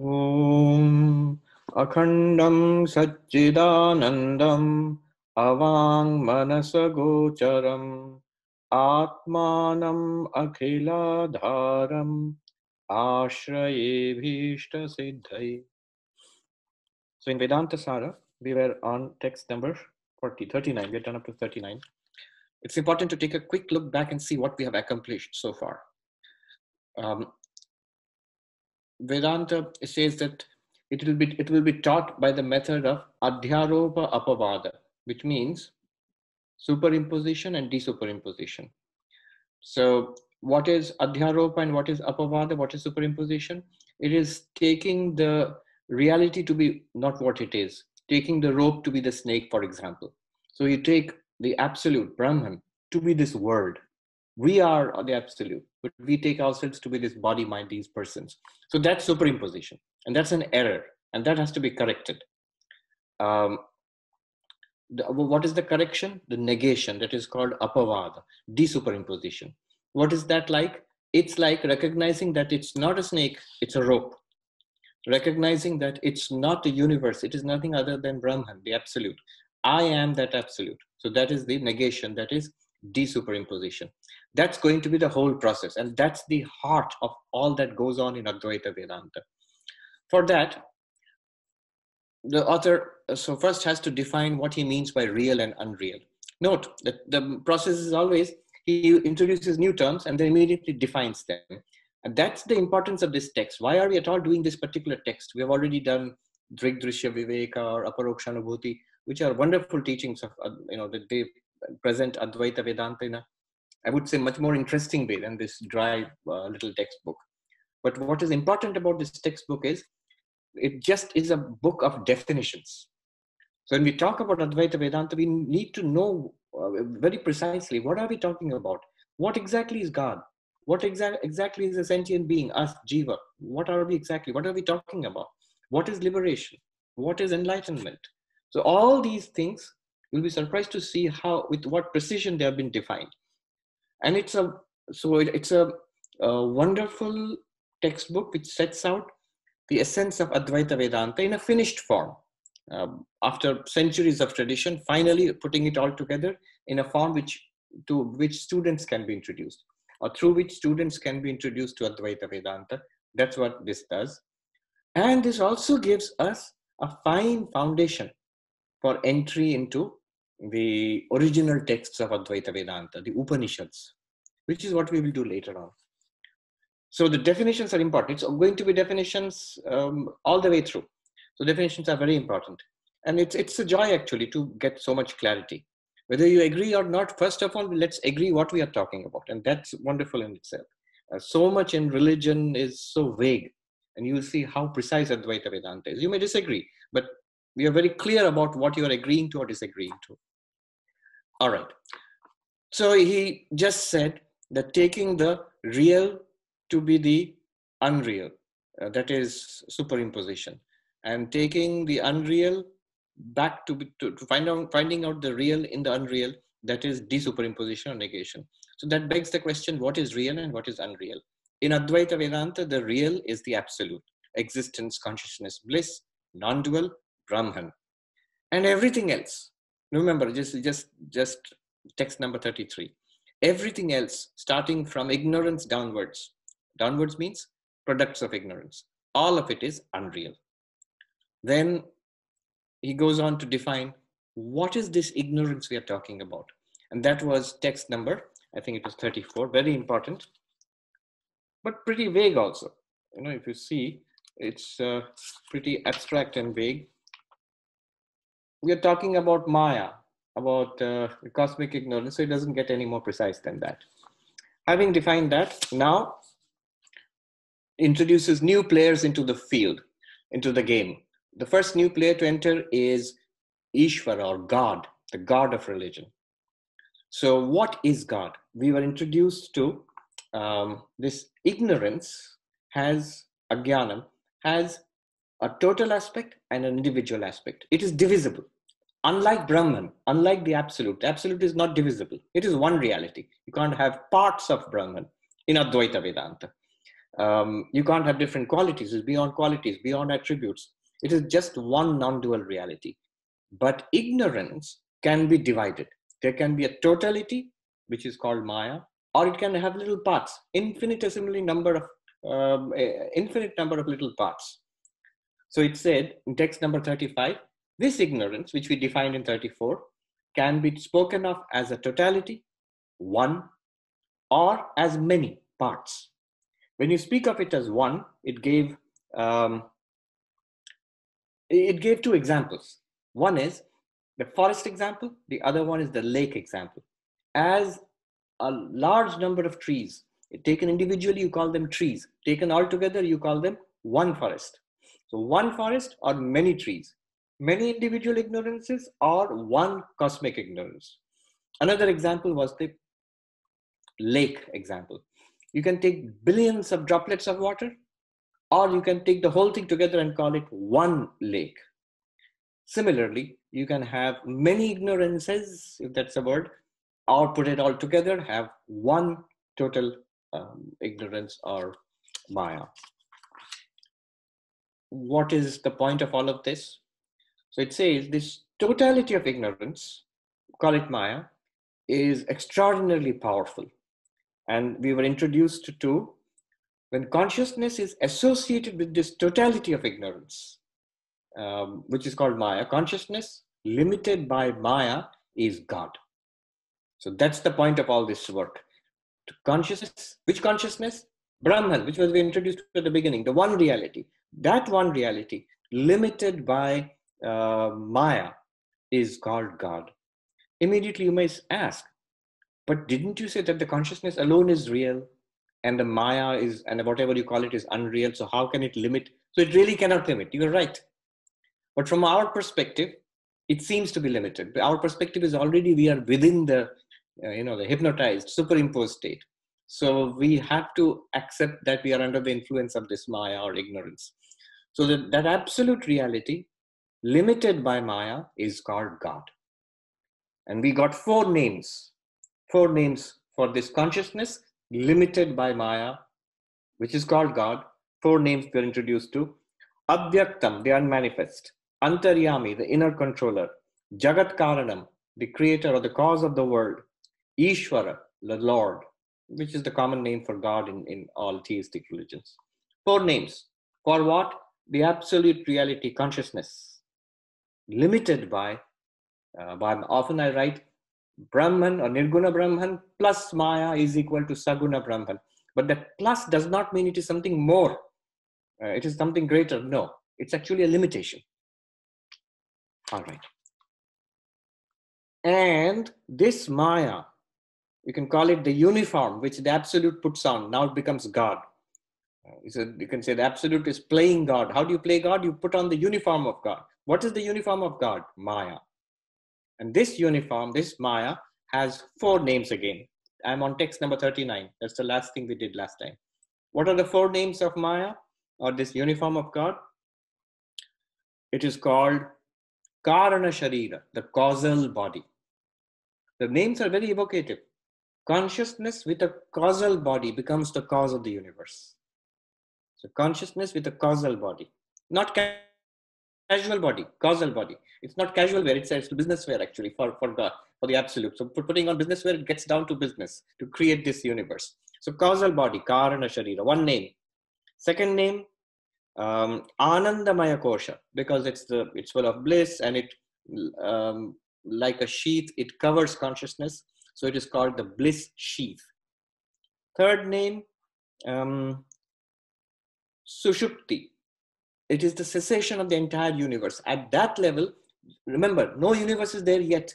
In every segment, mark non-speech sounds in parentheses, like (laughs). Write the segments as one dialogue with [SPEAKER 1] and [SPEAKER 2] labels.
[SPEAKER 1] ॐ अखण्डं सच्चिदानन्दम् अवाङ्मनसगोचरम् आत्मानम् अखिलाधारम् आश्रयेभीष्टसिद्धये So in Vedanta Sara, we were on text number 40, 39. We are done up to 39. It's important to take a quick look back and see what we have accomplished so far. Um, Vedanta says that it will be it will be taught by the method of adhyaropa apavada, which means superimposition and desuperimposition. So, what is adhyaropa and what is apavada? What is superimposition? It is taking the reality to be not what it is, taking the rope to be the snake, for example. So, you take the absolute Brahman to be this world. We are the absolute, but we take ourselves to be this body, mind, these persons. So, that's superimposition, and that's an error, and that has to be corrected. Um, the, what is the correction? The negation that is called apavada, desuperimposition. What is that like? It's like recognizing that it's not a snake, it's a rope. Recognizing that it's not the universe, it is nothing other than Brahman, the absolute. I am that absolute. So that is the negation, that is desuperimposition. That's going to be the whole process. And that's the heart of all that goes on in Advaita Vedanta. For that, the author so first has to define what he means by real and unreal. Note that the process is always he introduces new terms and then immediately defines them. And that's the importance of this text. Why are we at all doing this particular text? We have already done Drigdrishya Viveka or Aparokshanubhuti, which are wonderful teachings of, uh, you know, that they present Advaita Vedanta in a, I would say, much more interesting way than this dry uh, little textbook. But what is important about this textbook is it just is a book of definitions. So when we talk about Advaita Vedanta, we need to know uh, very precisely what are we talking about? What exactly is God? What exa- exactly is a sentient being, us, Jiva? What are we exactly? What are we talking about? What is liberation? What is enlightenment? So all these things, you'll be surprised to see how, with what precision they have been defined. And it's a so it, it's a, a wonderful textbook which sets out the essence of Advaita Vedanta in a finished form. Um, after centuries of tradition, finally putting it all together in a form which to which students can be introduced, or through which students can be introduced to Advaita Vedanta. That's what this does, and this also gives us a fine foundation for entry into the original texts of Advaita Vedanta, the Upanishads, which is what we will do later on. So the definitions are important. It's going to be definitions um, all the way through. So definitions are very important. And it's, it's a joy actually to get so much clarity. Whether you agree or not, first of all, let's agree what we are talking about. And that's wonderful in itself. Uh, so much in religion is so vague. And you'll see how precise Advaita Vedanta is. You may disagree, but we are very clear about what you are agreeing to or disagreeing to. All right. So he just said that taking the real to be the unreal, uh, that is superimposition, and taking the unreal back to, be, to, to find out finding out the real in the unreal, that is desuperimposition or negation. So that begs the question: what is real and what is unreal? In Advaita Vedanta, the real is the absolute, existence, consciousness, bliss, non-dual, Brahman, and everything else. Remember, just just just text number thirty-three. Everything else, starting from ignorance downwards, downwards means products of ignorance. All of it is unreal. Then he goes on to define what is this ignorance we are talking about. And that was text number, I think it was 34, very important, but pretty vague also. You know, if you see, it's uh, pretty abstract and vague. We are talking about Maya, about uh, cosmic ignorance, so it doesn't get any more precise than that. Having defined that, now introduces new players into the field, into the game. The first new player to enter is Ishvara or God, the God of religion. So, what is God? We were introduced to um, this ignorance has agyanam has a total aspect and an individual aspect. It is divisible. Unlike Brahman, unlike the absolute, absolute is not divisible. It is one reality. You can't have parts of Brahman in Advaita Vedanta. Um, you can't have different qualities. It's beyond qualities, beyond attributes. It is just one non-dual reality. But ignorance can be divided. There can be a totality, which is called Maya, or it can have little parts, infinitesimally number of um, infinite number of little parts. So it said in text number 35, this ignorance, which we defined in 34, can be spoken of as a totality, one, or as many parts. When you speak of it as one, it gave um, it gave two examples. One is the forest example. The other one is the lake example. As a large number of trees taken individually, you call them trees. Taken all together, you call them one forest. So one forest or many trees, many individual ignorances or one cosmic ignorance. Another example was the lake example. You can take billions of droplets of water, or you can take the whole thing together and call it one lake. Similarly, you can have many ignorances, if that's a word, or put it all together, have one total um, ignorance or Maya. What is the point of all of this? So it says this totality of ignorance, call it Maya, is extraordinarily powerful. And we were introduced to when consciousness is associated with this totality of ignorance, um, which is called Maya, consciousness limited by Maya is God. So that's the point of all this work. To consciousness, which consciousness? Brahman, which was we introduced at the beginning, the one reality. That one reality, limited by uh, Maya, is called God. Immediately you may ask, but didn't you say that the consciousness alone is real and the Maya is, and whatever you call it, is unreal? So how can it limit? So it really cannot limit. You're right. But from our perspective, it seems to be limited. Our perspective is already we are within the, uh, you know, the hypnotized, superimposed state. So we have to accept that we are under the influence of this Maya or ignorance. So that, that absolute reality, limited by Maya, is called God. And we got four names four names for this consciousness limited by Maya, which is called God. Four names we are introduced to. Avyaktam, the unmanifest. Antaryami, the inner controller. Jagat Karanam, the creator or the cause of the world. Ishvara, the Lord, which is the common name for God in, in all theistic religions. Four names. For what? The absolute reality, consciousness. Limited by, uh, by often I write Brahman or Nirguna Brahman plus Maya is equal to Saguna Brahman. But that plus does not mean it is something more. Uh, it is something greater. No, it's actually a limitation. All right. And this Maya, you can call it the uniform, which the absolute puts on. Now it becomes God. Uh, you can say the absolute is playing God. How do you play God? You put on the uniform of God. What is the uniform of God? Maya. And this uniform, this Maya, has four names again. I'm on text number 39. That's the last thing we did last time. What are the four names of Maya or this uniform of God? It is called Karana Sharira, the causal body. The names are very evocative. Consciousness with a causal body becomes the cause of the universe. So, consciousness with a causal body, not casual body, causal body. It's not casual wear, it's, it's business wear actually for, for, the, for the absolute. So putting on business wear, it gets down to business to create this universe. So causal body, Karana Sharira, one name. Second name, um, Anandamaya Kosha, because it's, the, it's full of bliss and it, um, like a sheath, it covers consciousness. So it is called the bliss sheath. Third name, um, Sushupti, it is the cessation of the entire universe. At that level, remember, no universe is there yet.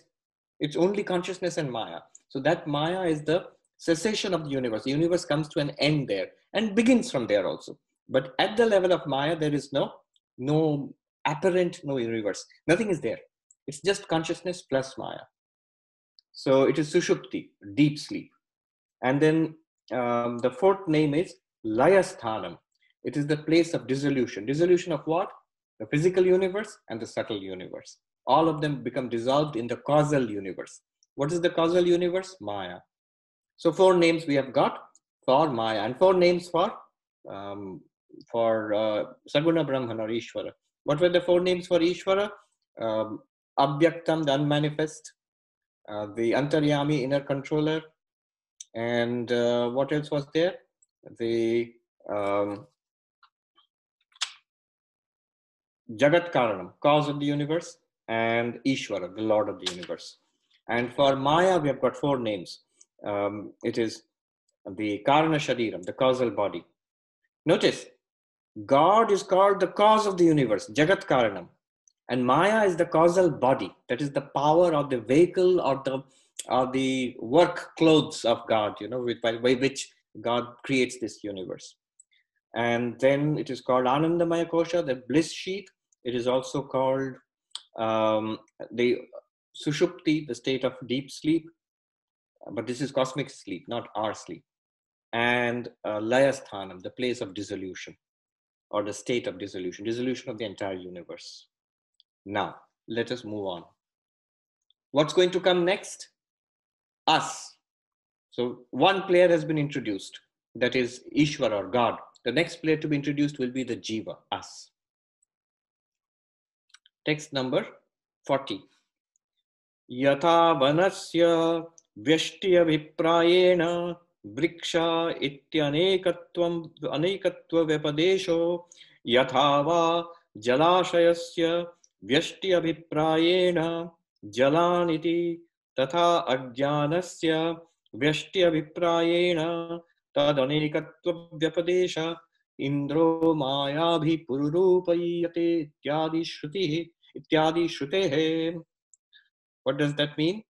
[SPEAKER 1] It's only consciousness and Maya. So that Maya is the cessation of the universe. The universe comes to an end there and begins from there also. But at the level of Maya, there is no, no apparent no universe. Nothing is there. It's just consciousness plus Maya. So it is Sushupti, deep sleep. And then um, the fourth name is Layasthanam. It is the place of dissolution. Dissolution of what? The physical universe and the subtle universe. All of them become dissolved in the causal universe. What is the causal universe? Maya. So four names we have got for Maya and four names for um, for uh, Saguna Brahman or Ishvara. What were the four names for Ishvara? Um, Abhyaktam, the unmanifest, uh, the Antaryami, inner controller, and uh, what else was there? The um, Jagat Karanam, cause of the universe, and Ishvara, the Lord of the universe. And for Maya, we have got four names. Um, it is the Karana Shariram, the causal body. Notice, God is called the cause of the universe, Jagat Karanam. And Maya is the causal body, that is the power or the vehicle or the or the work clothes of God, you know, by, by which God creates this universe. And then it is called Anandamaya Kosha, the bliss sheath. It is also called um, the Sushupti, the state of deep sleep. But this is cosmic sleep, not our sleep. And uh, Layasthanam, the place of dissolution or the state of dissolution, dissolution of the entire universe. Now, let us move on. What's going to come next? Us. So, one player has been introduced, that is Ishwar or God. The next player to be introduced will be the Jiva, us. Text number 40. यथा वनस्य व्यष्ट्यभिप्रायेण वृक्ष इत्यनेकत्वम् अनेकत्वव्यपदेशो, यथा वा जलाशयस्य व्यष्टि अभिप्रायेण जलानिति, तथा अज्ञानस्य व्यष्टि अभिप्रायेण तदनेकत्वव्यपदेश, इन्द्रो मायाभिपुरुरूपयते इत्यादि श्रुतिः Ityadi Shrutehe. What does that mean?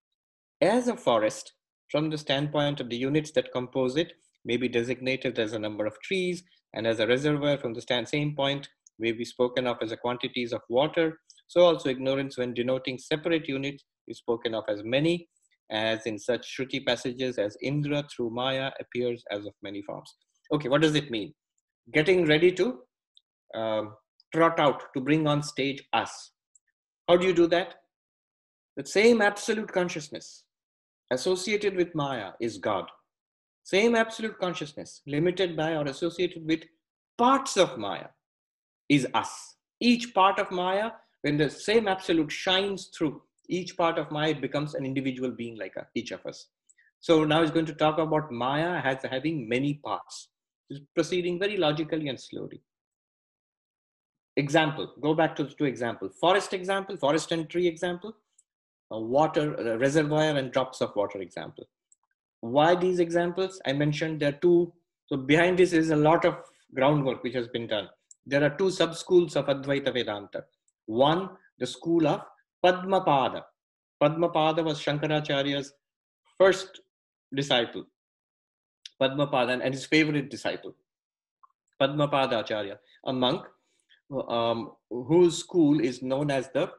[SPEAKER 1] As a forest, from the standpoint of the units that compose it, may be designated as a number of trees and as a reservoir from the stand same point may be spoken of as a quantities of water. So also ignorance when denoting separate units is spoken of as many, as in such Shruti passages as Indra through Maya appears as of many forms. Okay, what does it mean? Getting ready to uh, trot out, to bring on stage us. How do you do that? The same absolute consciousness associated with Maya is God. Same absolute consciousness limited by or associated with parts of Maya is us. Each part of Maya, when the same absolute shines through each part of Maya, becomes an individual being like each of us. So now he's going to talk about Maya as having many parts. He's proceeding very logically and slowly. Example, go back to the two example. Forest example, forest and tree example a water a reservoir and drops of water example. Why these examples? I mentioned there are two. So behind this is a lot of groundwork which has been done. There are two sub schools of Advaita Vedanta. One, the school of Padmapada. Padmapada was Shankaracharya's first disciple. Padmapada and his favorite disciple. Padmapada Acharya, a monk um, whose school is known as the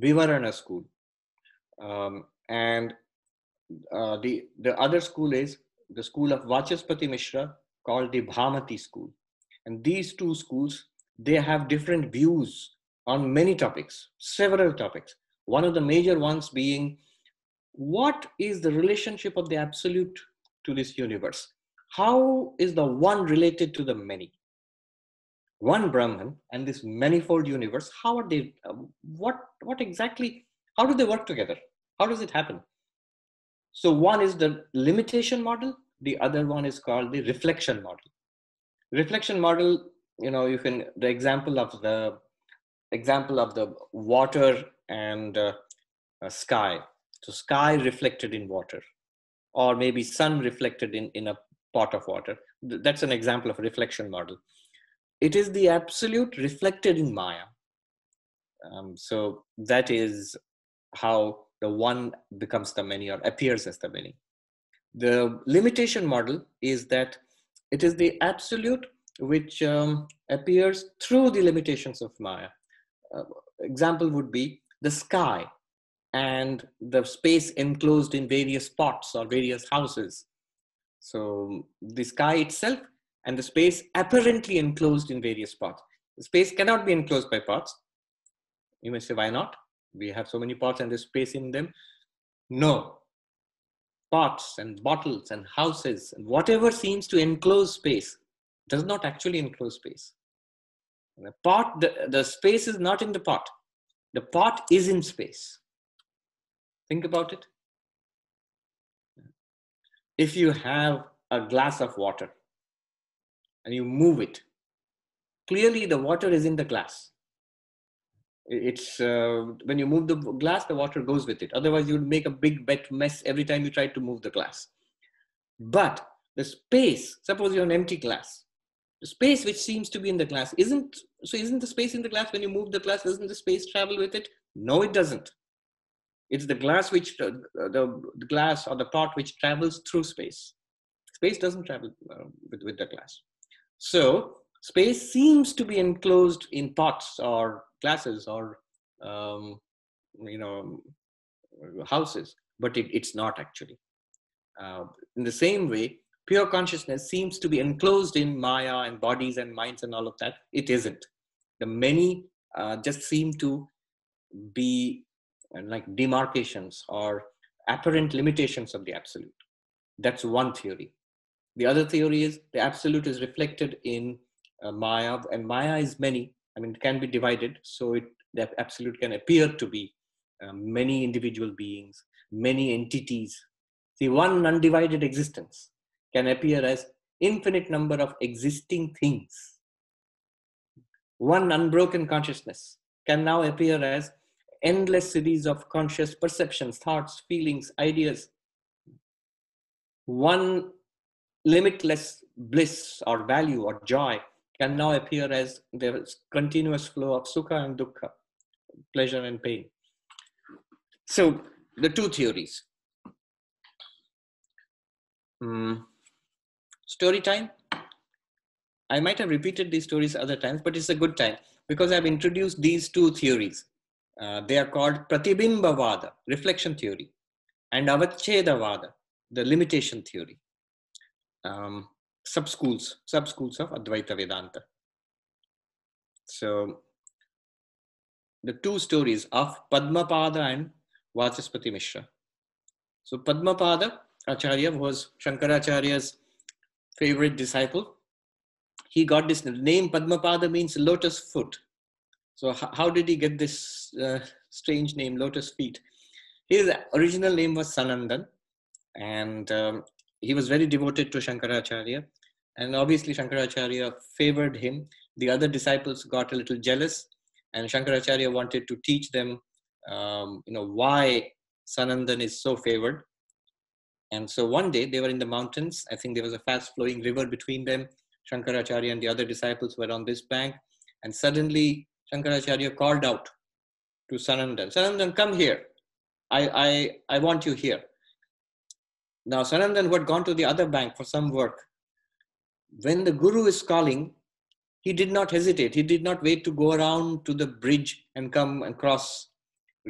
[SPEAKER 1] Vivarana school. Um, and uh, the, the other school is the school of Vachaspati Mishra called the Bhamati school. And these two schools, they have different views on many topics, several topics. One of the major ones being what is the relationship of the absolute to this universe? How is the one related to the many? One Brahman and this manifold universe, how are they, uh, what, what exactly, how do they work together? How does it happen? So one is the limitation model, the other one is called the reflection model. Reflection model, you know, you can, the example of the, example of the water and uh, uh, sky. So sky reflected in water or maybe sun reflected in, in a pot of water. That's an example of reflection model it is the absolute reflected in Maya. Um, so that is how the one becomes the many or appears as the many. The limitation model is that it is the absolute which um, appears through the limitations of Maya. Uh, example would be the sky and the space enclosed in various pots or various houses. So the sky itself and the space apparently enclosed in various pots. The space cannot be enclosed by pots. You may say, why not? We have so many pots and there's space in them. No. Pots and bottles and houses and whatever seems to enclose space does not actually enclose space. The pot, the, the space is not in the pot. The pot is in space. Think about it. If you have a glass of water and you move it, clearly the water is in the glass. It's uh, when you move the glass, the water goes with it. Otherwise, you'd make a big wet mess every time you try to move the glass. But the space, suppose you're an empty glass, the space which seems to be in the glass isn't so isn't the space in the glass when you move the glass doesn't the space travel with it no it doesn't it's the glass which uh, the, the glass or the pot which travels through space space doesn't travel uh, with, with the glass so space seems to be enclosed in pots or glasses or um, you know houses but it, it's not actually uh, in the same way pure consciousness seems to be enclosed in Maya and bodies and minds and all of that. It isn't. The many uh, just seem to be uh, like demarcations or apparent limitations of the absolute. That's one theory. The other theory is the absolute is reflected in uh, Maya, and Maya is many. I mean, it can be divided, so it the absolute can appear to be uh, many individual beings, many entities. See, one undivided existence can appear as infinite number of existing things. One unbroken consciousness can now appear as endless series of conscious perceptions, thoughts, feelings, ideas. One limitless bliss or value or joy can now appear as the continuous flow of sukha and dukkha, pleasure and pain. So, the two theories. Mm story time. I might have repeated these stories other times, but it's a good time because I've introduced these two theories. Uh, they are called Pratibimbavada, reflection theory, and Avachedavada, the limitation theory. Um, sub schools, sub schools of Advaita Vedanta. So, the two stories of Padmapada and Vachaspati Mishra. So, Padmapada Acharya was Shankaracharya's favorite disciple. He got this name Padmapada means lotus foot. So how did he get this uh, strange name, lotus feet? His original name was Sanandan, and um, he was very devoted to Shankaracharya. And obviously, Shankaracharya favored him. The other disciples got a little jealous, and Shankaracharya wanted to teach them, um, you know, why Sanandan is so favored. And so one day they were in the mountains. I think there was a fast flowing river between them. Shankaracharya and the other disciples were on this bank. And suddenly Shankaracharya called out to Sanandan, Sanandan, come here. I, I, I want you here. Now Sanandan had gone to the other bank for some work. When the Guru is calling, he did not hesitate. He did not wait to go around to the bridge and come and cross.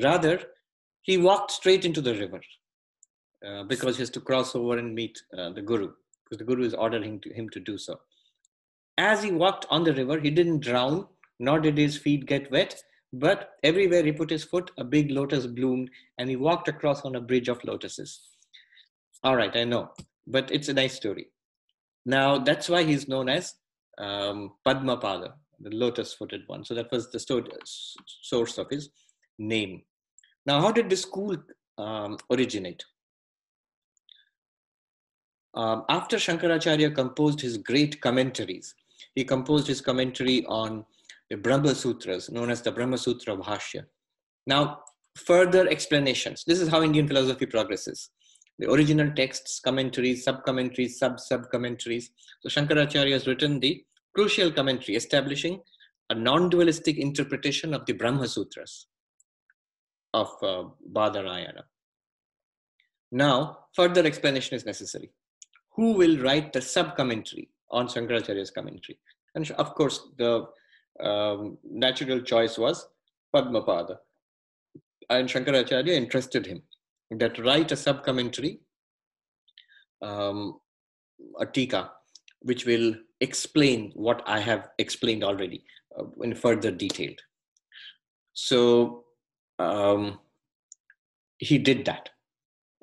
[SPEAKER 1] Rather, he walked straight into the river. Uh, because he has to cross over and meet uh, the guru, because the guru is ordering to, him to do so. As he walked on the river, he didn't drown, nor did his feet get wet, but everywhere he put his foot, a big lotus bloomed, and he walked across on a bridge of lotuses. All right, I know, but it's a nice story. Now, that's why he's known as um, Padmapada, the lotus footed one. So that was the story, source of his name. Now, how did this school um, originate? Um, after Shankaracharya composed his great commentaries, he composed his commentary on the Brahma Sutras, known as the Brahma Sutra Bhashya. Now, further explanations. This is how Indian philosophy progresses. The original texts, commentaries, sub-commentaries, sub-sub-commentaries. So Shankaracharya has written the crucial commentary establishing a non-dualistic interpretation of the Brahma Sutras of uh, Badarayana. Now, further explanation is necessary who will write the sub commentary on Shankaracharya's commentary. And of course, the um, natural choice was Padmapada. And Shankaracharya interested him that write a sub commentary, um, a tika, which will explain what I have explained already uh, in further detail. So um, he did that.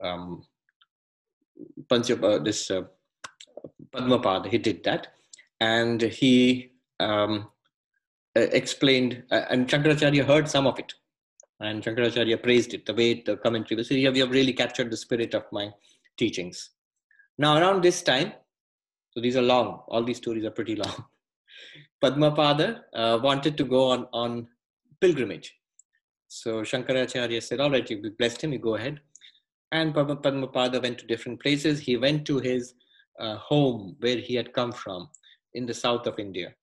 [SPEAKER 1] Um, Panchapa, this uh, Padmapada, he did that. and he um, explained, uh, and Shankaracharya heard some of it. And Shankaracharya praised it, the way the commentary was. You have, you have really captured the spirit of my teachings. Now, around this time, so these are long, all these stories are pretty long. (laughs) Padmapada uh, wanted to go on, on pilgrimage. So Shankaracharya said, All right, you blessed him, you go ahead. And padma Padmapada went to different places. He went to his uh, home where he had come from in the south of India.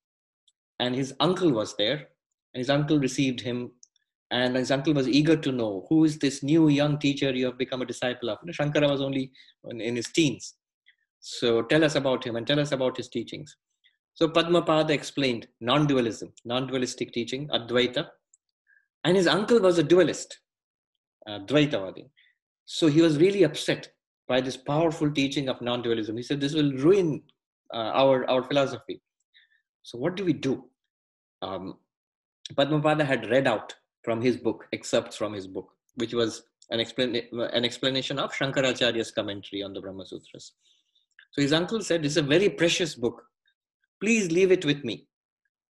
[SPEAKER 1] And his uncle was there, and his uncle received him. And his uncle was eager to know who is this new young teacher you have become a disciple of. Shankara was only in his teens. So tell us about him and tell us about his teachings. So Padmapada explained non dualism, non dualistic teaching, Advaita. And his uncle was a dualist, uh, Dvaitavadi. So he was really upset by this powerful teaching of non dualism. He said, This will ruin uh, our, our philosophy. So, what do we do? Um, Padmapada had read out from his book, excerpts from his book, which was an, explan- an explanation of Shankaracharya's commentary on the Brahma Sutras. So his uncle said, This is a very precious book. Please leave it with me.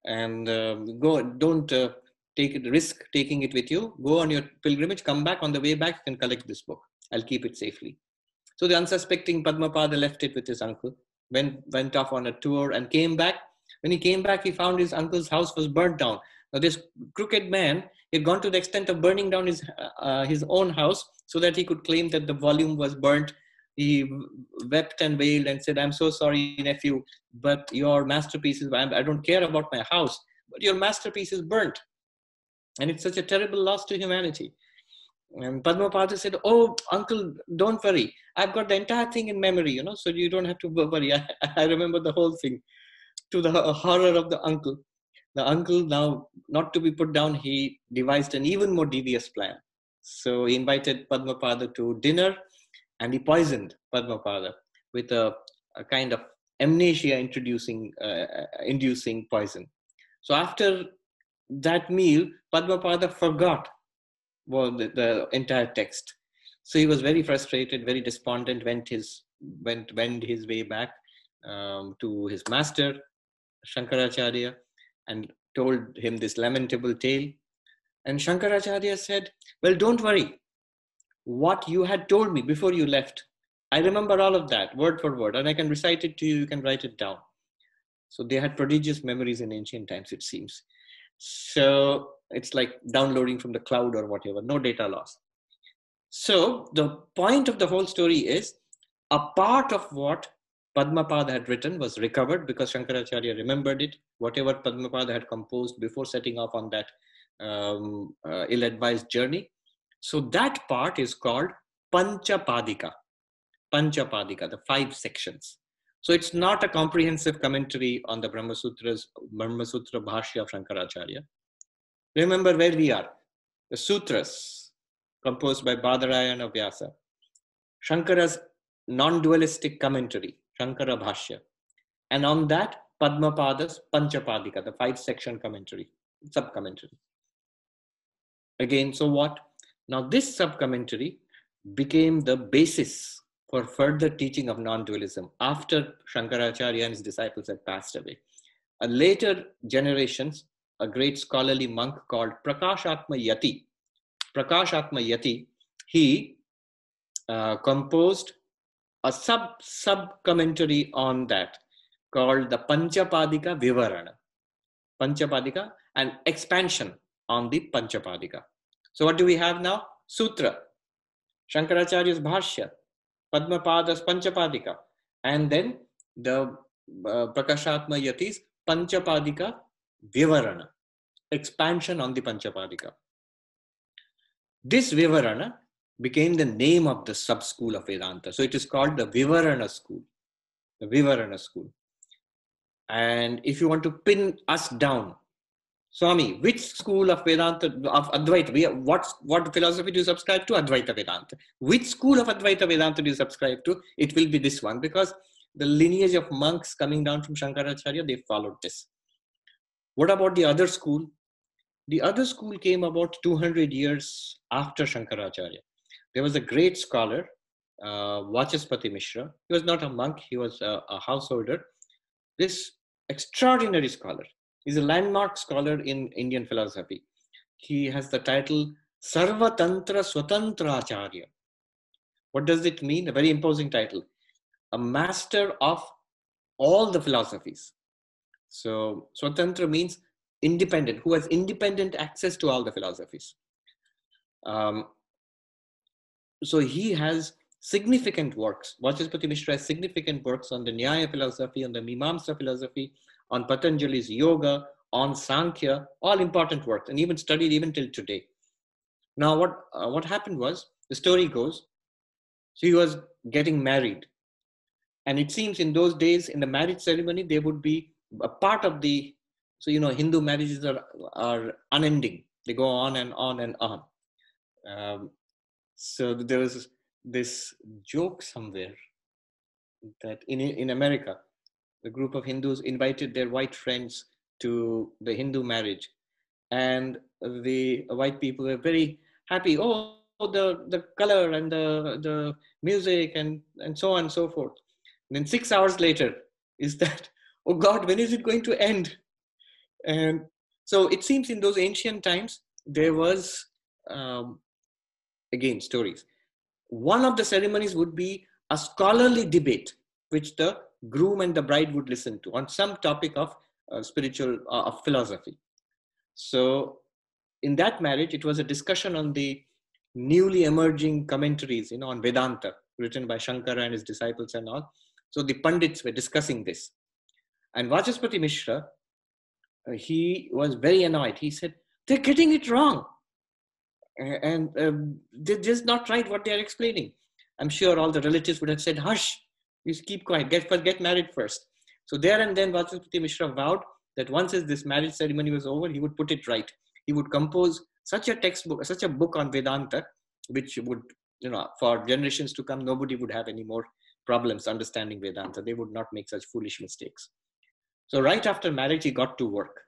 [SPEAKER 1] And uh, go, don't uh, take it, risk taking it with you. Go on your pilgrimage, come back. On the way back, you can collect this book. I'll keep it safely. So the unsuspecting Padmapada left it with his uncle, went, went off on a tour, and came back. When he came back, he found his uncle's house was burnt down. Now, this crooked man had gone to the extent of burning down his, uh, his own house so that he could claim that the volume was burnt he wept and wailed and said, I'm so sorry, nephew, but your masterpiece is, I don't care about my house, but your masterpiece is burnt. And it's such a terrible loss to humanity. And Padmapada said, Oh, uncle, don't worry. I've got the entire thing in memory, you know, so you don't have to worry. (laughs) I, I remember the whole thing to the horror of the uncle. The uncle, now not to be put down, he devised an even more devious plan. So he invited Padmapada to dinner and he poisoned Padmapada with a, a kind of amnesia introducing, uh, uh, inducing poison. So after that meal, Padmapada forgot well, the, the, entire text. So he was very frustrated, very despondent, went his, went, went his way back um, to his master, Shankaracharya, and told him this lamentable tale. And Shankaracharya said, Well, don't worry what you had told me before you left. I remember all of that word for word, and I can recite it to you. You can write it down. So they had prodigious memories in ancient times, it seems. So it's like downloading from the cloud or whatever, no data loss. So the point of the whole story is a part of what Padmapada had written was recovered because Shankaracharya remembered it. Whatever Padmapada had composed before setting off on that um, uh, ill-advised journey, so that part is called Panchapadika. Panchapadika, the five sections. So it's not a comprehensive commentary on the Brahma Sutras, Brahma Sutra Bhashya of Shankaracharya. Remember where we are. The sutras composed by Badarayana Vyasa. Shankara's non-dualistic commentary, Shankara Bhashya. And on that, Padmapada's Panchapadika, the five section commentary, sub commentary. Again, so what? Now, this sub-commentary became the basis for further teaching of non-dualism after Shankaracharya and his disciples had passed away. A later generations, a great scholarly monk called Prakashatma Yati, Prakashatma Yati, he uh, composed a sub sub commentary on that called the Panchapadika Vivarana. Panchapadika, an expansion on the Panchapadika. So what do we have now? Sutra, Shankaracharya's Bhashya, Padmapada's Panchapadika, and then the uh, Prakashatma Yati's Panchapadika Vivarana, expansion on the Panchapadika. This Vivarana became the name of the sub school of Vedanta. So it is called the Vivarana school. The Vivarana school. And if you want to pin us down Swami, which school of Vedanta, of Advaita, we, what, what philosophy do you subscribe to? Advaita Vedanta. Which school of Advaita Vedanta do you subscribe to? It will be this one because the lineage of monks coming down from Shankaracharya, they followed this. What about the other school? The other school came about 200 years after Shankaracharya. There was a great scholar, uh, Vachaspati Mishra. He was not a monk, he was a, a householder. This extraordinary scholar. He's a landmark scholar in Indian philosophy. He has the title Sarva Tantra Swatantra Acharya. What does it mean? A very imposing title. A master of all the philosophies. So, Swatantra means independent, who has independent access to all the philosophies. Um, so, he has significant works. Vachaspati Mishra has significant works on the Nyaya philosophy, on the Mimamsa philosophy, on Patanjali's yoga, on Sankhya, all important works, and even studied even till today. Now, what, uh, what happened was, the story goes, so he was getting married. And it seems in those days, in the marriage ceremony, there would be a part of the, so you know, Hindu marriages are, are unending. They go on and on and on. Um, so there was this joke somewhere that in, in America, a group of Hindus invited their white friends to the Hindu marriage. And the white people were very happy. Oh, the, the color and the, the music and, and so on and so forth. And then six hours later is that, (laughs) oh God, when is it going to end? And so it seems in those ancient times, there was, um, again, stories. One of the ceremonies would be a scholarly debate, which the groom and the bride would listen to on some topic of uh, spiritual, uh, of philosophy. So in that marriage, it was a discussion on the newly emerging commentaries, you know, on Vedanta, written by Shankara and his disciples and all. So the Pandits were discussing this. And Vachaspati Mishra, uh, he was very annoyed. He said, they're getting it wrong. And um, they're just not right what they're explaining. I'm sure all the relatives would have said, hush, you keep quiet, get, first, get married first. So there and then Vachaspati Mishra vowed that once this marriage ceremony was over, he would put it right. He would compose such a textbook, such a book on Vedanta, which would, you know, for generations to come, nobody would have any more problems understanding Vedanta. They would not make such foolish mistakes. So right after marriage, he got to work.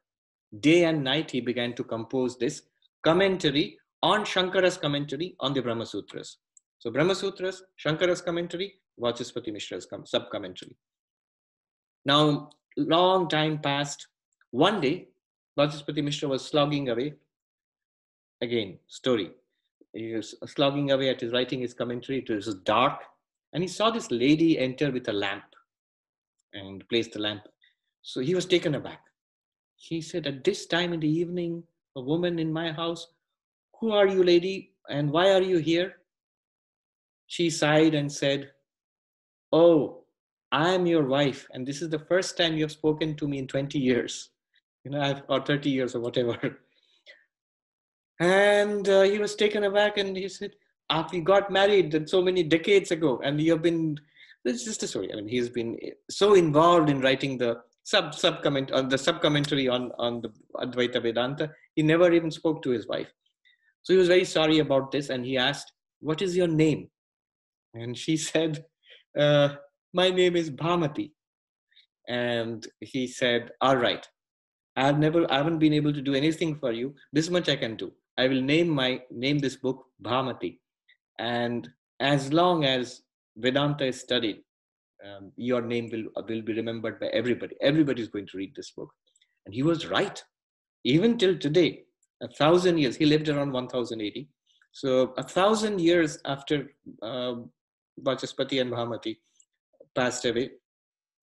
[SPEAKER 1] Day and night, he began to compose this commentary on Shankara's commentary on the Brahma Sutras. So Brahma Sutras, Shankara's commentary, Vachaspati Mishra's sub-commentary. Now, long time passed. One day, Vachaspati Mishra was slogging away again, story. He was slogging away at his writing his commentary. It was dark, and he saw this lady enter with a lamp and place the lamp. So he was taken aback. He said, At this time in the evening, a woman in my house, who are you, lady, and why are you here? She sighed and said, Oh, I am your wife, and this is the first time you have spoken to me in 20 years, you know, or 30 years or whatever. (laughs) And uh, he was taken aback and he said, ah, We got married so many decades ago, and you have been, it's just a story. I mean, he's been so involved in writing the sub sub comment on the sub commentary on, on the Advaita Vedanta, he never even spoke to his wife. So he was very sorry about this and he asked, What is your name? And she (laughs) said, uh, My name is Bhamati. And he said, All right. I've never I haven't been able to do anything for you. This much I can do. I will name my name this book Bhamati, and as long as Vedanta is studied, um, your name will will be remembered by everybody. Everybody is going to read this book, and he was right. Even till today, a thousand years. He lived around 1080. So a thousand years after uh, Vachaspati and Bhamati passed away,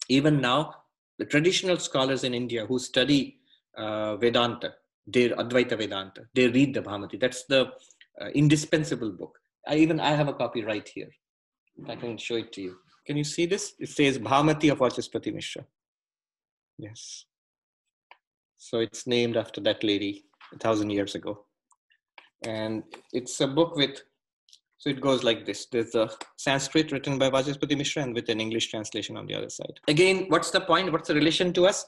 [SPEAKER 1] even now the traditional scholars in India who study uh, Vedanta their Advaita Vedanta. They read the Bhamati. That's the uh, indispensable book. I even I have a copy right here. I can show it to you. Can you see this? It says Bhamati of Vachaspati Mishra. Yes. So it's named after that lady a thousand years ago. And it's a book with, so it goes like this. There's a Sanskrit written by Vachaspati Mishra and with an English translation on the other side. Again, what's the point? What's the relation to us?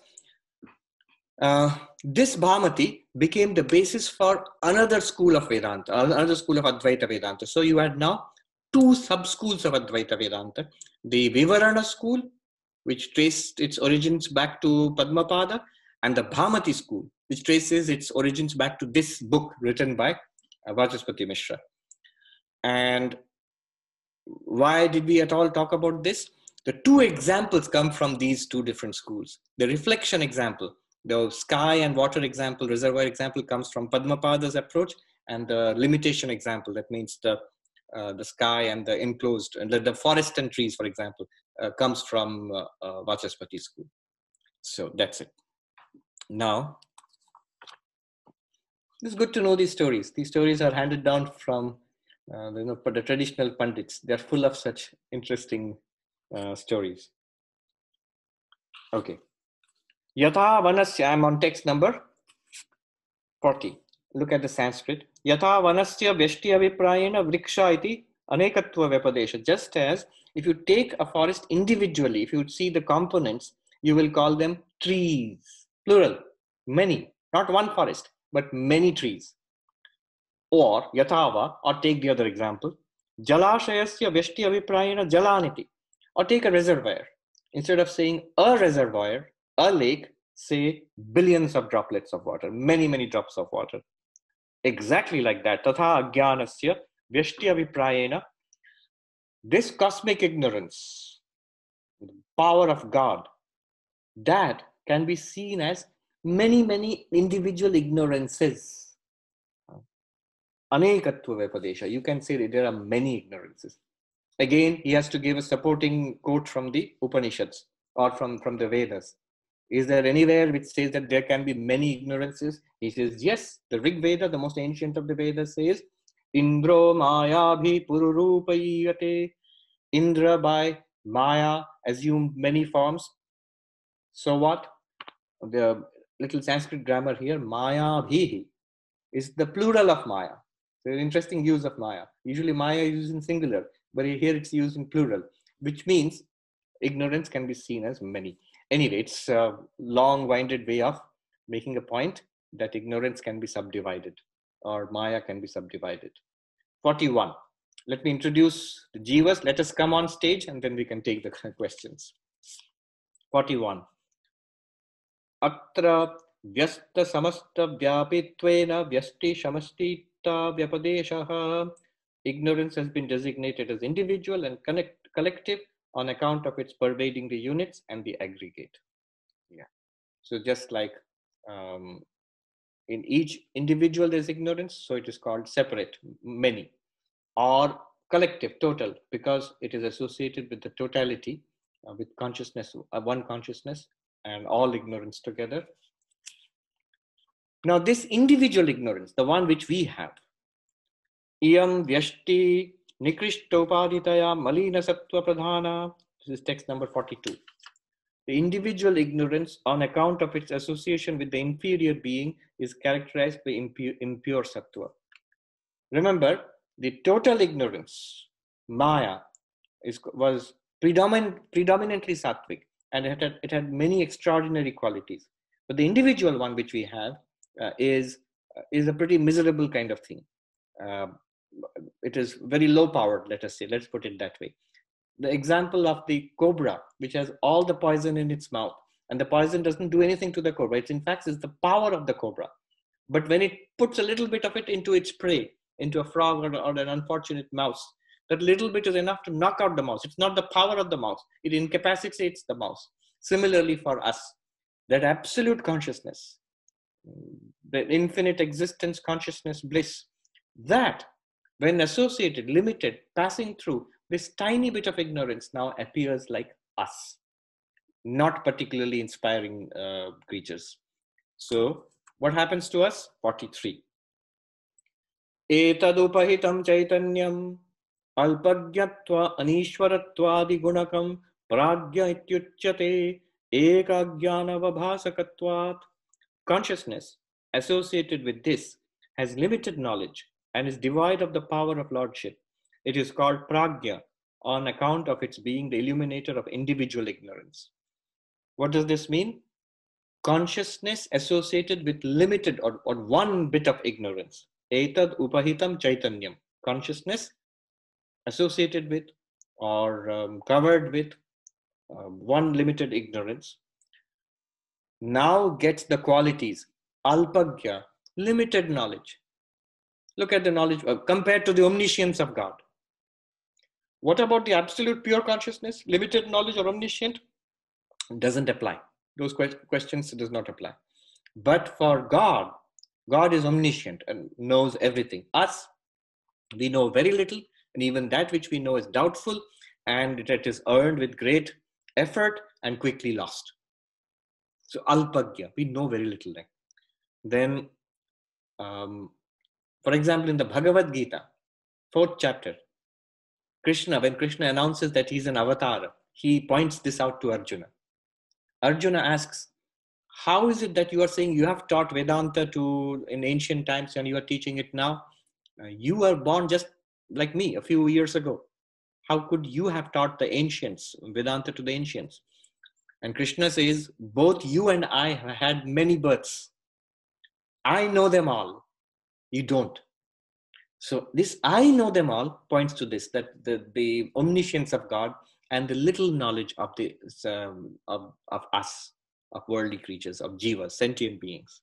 [SPEAKER 1] Uh, this Bhamati became the basis for another school of Vedanta, another school of Advaita Vedanta. So you had now two sub-schools of Advaita Vedanta. The Vivarana school, which traced its origins back to Padmapada, and the Bhamati school, which traces its origins back to this book written by uh, Vachaspati Mishra. And why did we at all talk about this? The two examples come from these two different schools. The reflection example, the sky and water example, reservoir example comes from Padmapada's approach, and the limitation example, that means the uh, the sky and the enclosed, the, the forest and trees, for example, uh, comes from uh, uh, Vachaspati school. So that's it. Now, it's good to know these stories. These stories are handed down from uh, you know, the traditional pundits. They're full of such interesting uh, stories. Okay. Yatha vanasya, I'm on text number 40. Look at the Sanskrit. Yatha vanasya vyashti aviprayena vriksha iti anekatva vyapadesha. Just as if you take a forest individually, if you see the components, you will call them trees, plural, many, not one forest, but many trees. Or yatava, or take the other example, jalashayasya vyashti aviprayena jalaniti. Or take a reservoir. Instead of saying a reservoir, a lake, say billions of droplets of water, many, many drops of water. Exactly like that. Tatha agyanasya vyashti aviprayena. This cosmic ignorance, the power of God, that can be seen as many, many individual ignorances. Anekatva Vyapadesha. You can say that there are many ignorances. Again, he has to give a supporting quote from the Upanishads or from, from the Vedas. Is there anywhere which says that there can be many ignorances? He says, yes, the Rig Veda, the most ancient of the Vedas, says, Indro Maya bhi pururupayate. Indra by Maya assumed many forms. So what? The little Sanskrit grammar here, Maya bhihi, is the plural of Maya. So interesting use of Maya. Usually Maya is used in singular, but here it's used in plural, which means ignorance can be seen as many anyway, it's a long winded way of making a point that ignorance can be subdivided or Maya can be subdivided. 41. Let me introduce the Jivas. Let us come on stage and then we can take the (laughs) questions. 41. Vyasti shamastita vyapadeshaha. Ignorance has been designated as individual and connect, collective on account of its pervading the units and the aggregate. Yeah. So just like um, in each individual there's ignorance, so it is called separate, many, or collective, total, because it is associated with the totality, uh, with consciousness, uh, one consciousness, and all ignorance together. Now, this individual ignorance, the one which we have, iyam vyashti Nikrishtopaditaya Malina Sattva Pradhana. This is text number 42. The individual ignorance on account of its association with the inferior being is characterized by impure, impure sattva. Remember, the total ignorance, Maya, is, was predominant, predominantly sattvic and it had, it had many extraordinary qualities. But the individual one which we have uh, is, uh, is a pretty miserable kind of thing. Uh, it is very low powered let us say let's put it that way the example of the cobra which has all the poison in its mouth and the poison doesn't do anything to the cobra it's in fact is the power of the cobra but when it puts a little bit of it into its prey into a frog or, or an unfortunate mouse that little bit is enough to knock out the mouse it's not the power of the mouse it incapacitates the mouse similarly for us that absolute consciousness the infinite existence consciousness bliss that when associated, limited, passing through, this tiny bit of ignorance now appears like us, not particularly inspiring uh, creatures. So, what happens to us? 43. एतदुपहितं चैतन्यम् अल्पज्ञत्वा अनीश्वरत्वादिगुणकं प्राज्ञ इत्युच्यते एकज्ञानवभासकत्वात् Consciousness associated with this has limited knowledge and is devoid of the power of lordship. It is called pragya on account of its being the illuminator of individual ignorance. What does this mean? Consciousness associated with limited or, or one bit of ignorance. Etad upahitam chaitanyam. Consciousness associated with or um, covered with uh, one limited ignorance now gets the qualities alpagya, limited knowledge, Look at the knowledge uh, compared to the omniscience of God. What about the absolute pure consciousness, limited knowledge or omniscient? Doesn't apply. Those que- questions does not apply. But for God, God is omniscient and knows everything. Us, we know very little, and even that which we know is doubtful, and it is earned with great effort and quickly lost. So alpagya, we know very little then. Then, um, for example, in the Bhagavad Gita, fourth chapter, Krishna, when Krishna announces that he's an avatar, he points this out to Arjuna. Arjuna asks, How is it that you are saying you have taught Vedanta to in ancient times and you are teaching it now? Uh, you were born just like me a few years ago. How could you have taught the ancients, Vedanta to the ancients? And Krishna says, Both you and I have had many births. I know them all. You don't. So this I know them all points to this that the, the omniscience of God and the little knowledge of the um, of, of us, of worldly creatures, of jivas, sentient beings.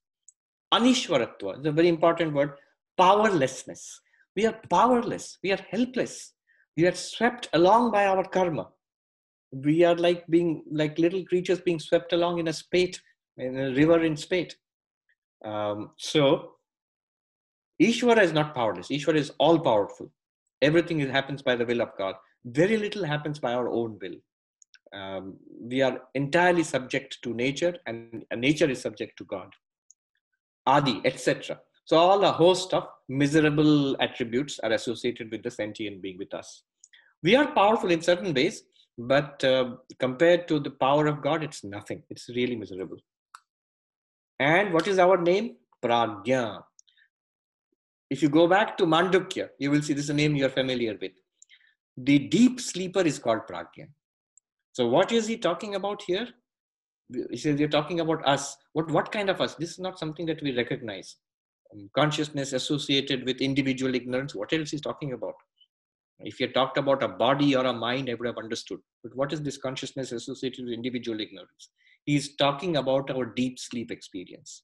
[SPEAKER 1] Anishwaratva is a very important word. Powerlessness. We are powerless. We are helpless. We are swept along by our karma. We are like being like little creatures being swept along in a spate, in a river in spate. Um, so Ishvara is not powerless. Ishvara is all powerful. Everything happens by the will of God. Very little happens by our own will. Um, we are entirely subject to nature, and nature is subject to God. Adi, etc. So, all a host of miserable attributes are associated with the sentient being with us. We are powerful in certain ways, but uh, compared to the power of God, it's nothing. It's really miserable. And what is our name? Pragya. If you go back to Mandukya, you will see this is a name you are familiar with. The deep sleeper is called Pragya. So, what is he talking about here? He says, You're talking about us. What, what kind of us? This is not something that we recognize. Um, consciousness associated with individual ignorance. What else is he talking about? If you talked about a body or a mind, I would have understood. But what is this consciousness associated with individual ignorance? He's talking about our deep sleep experience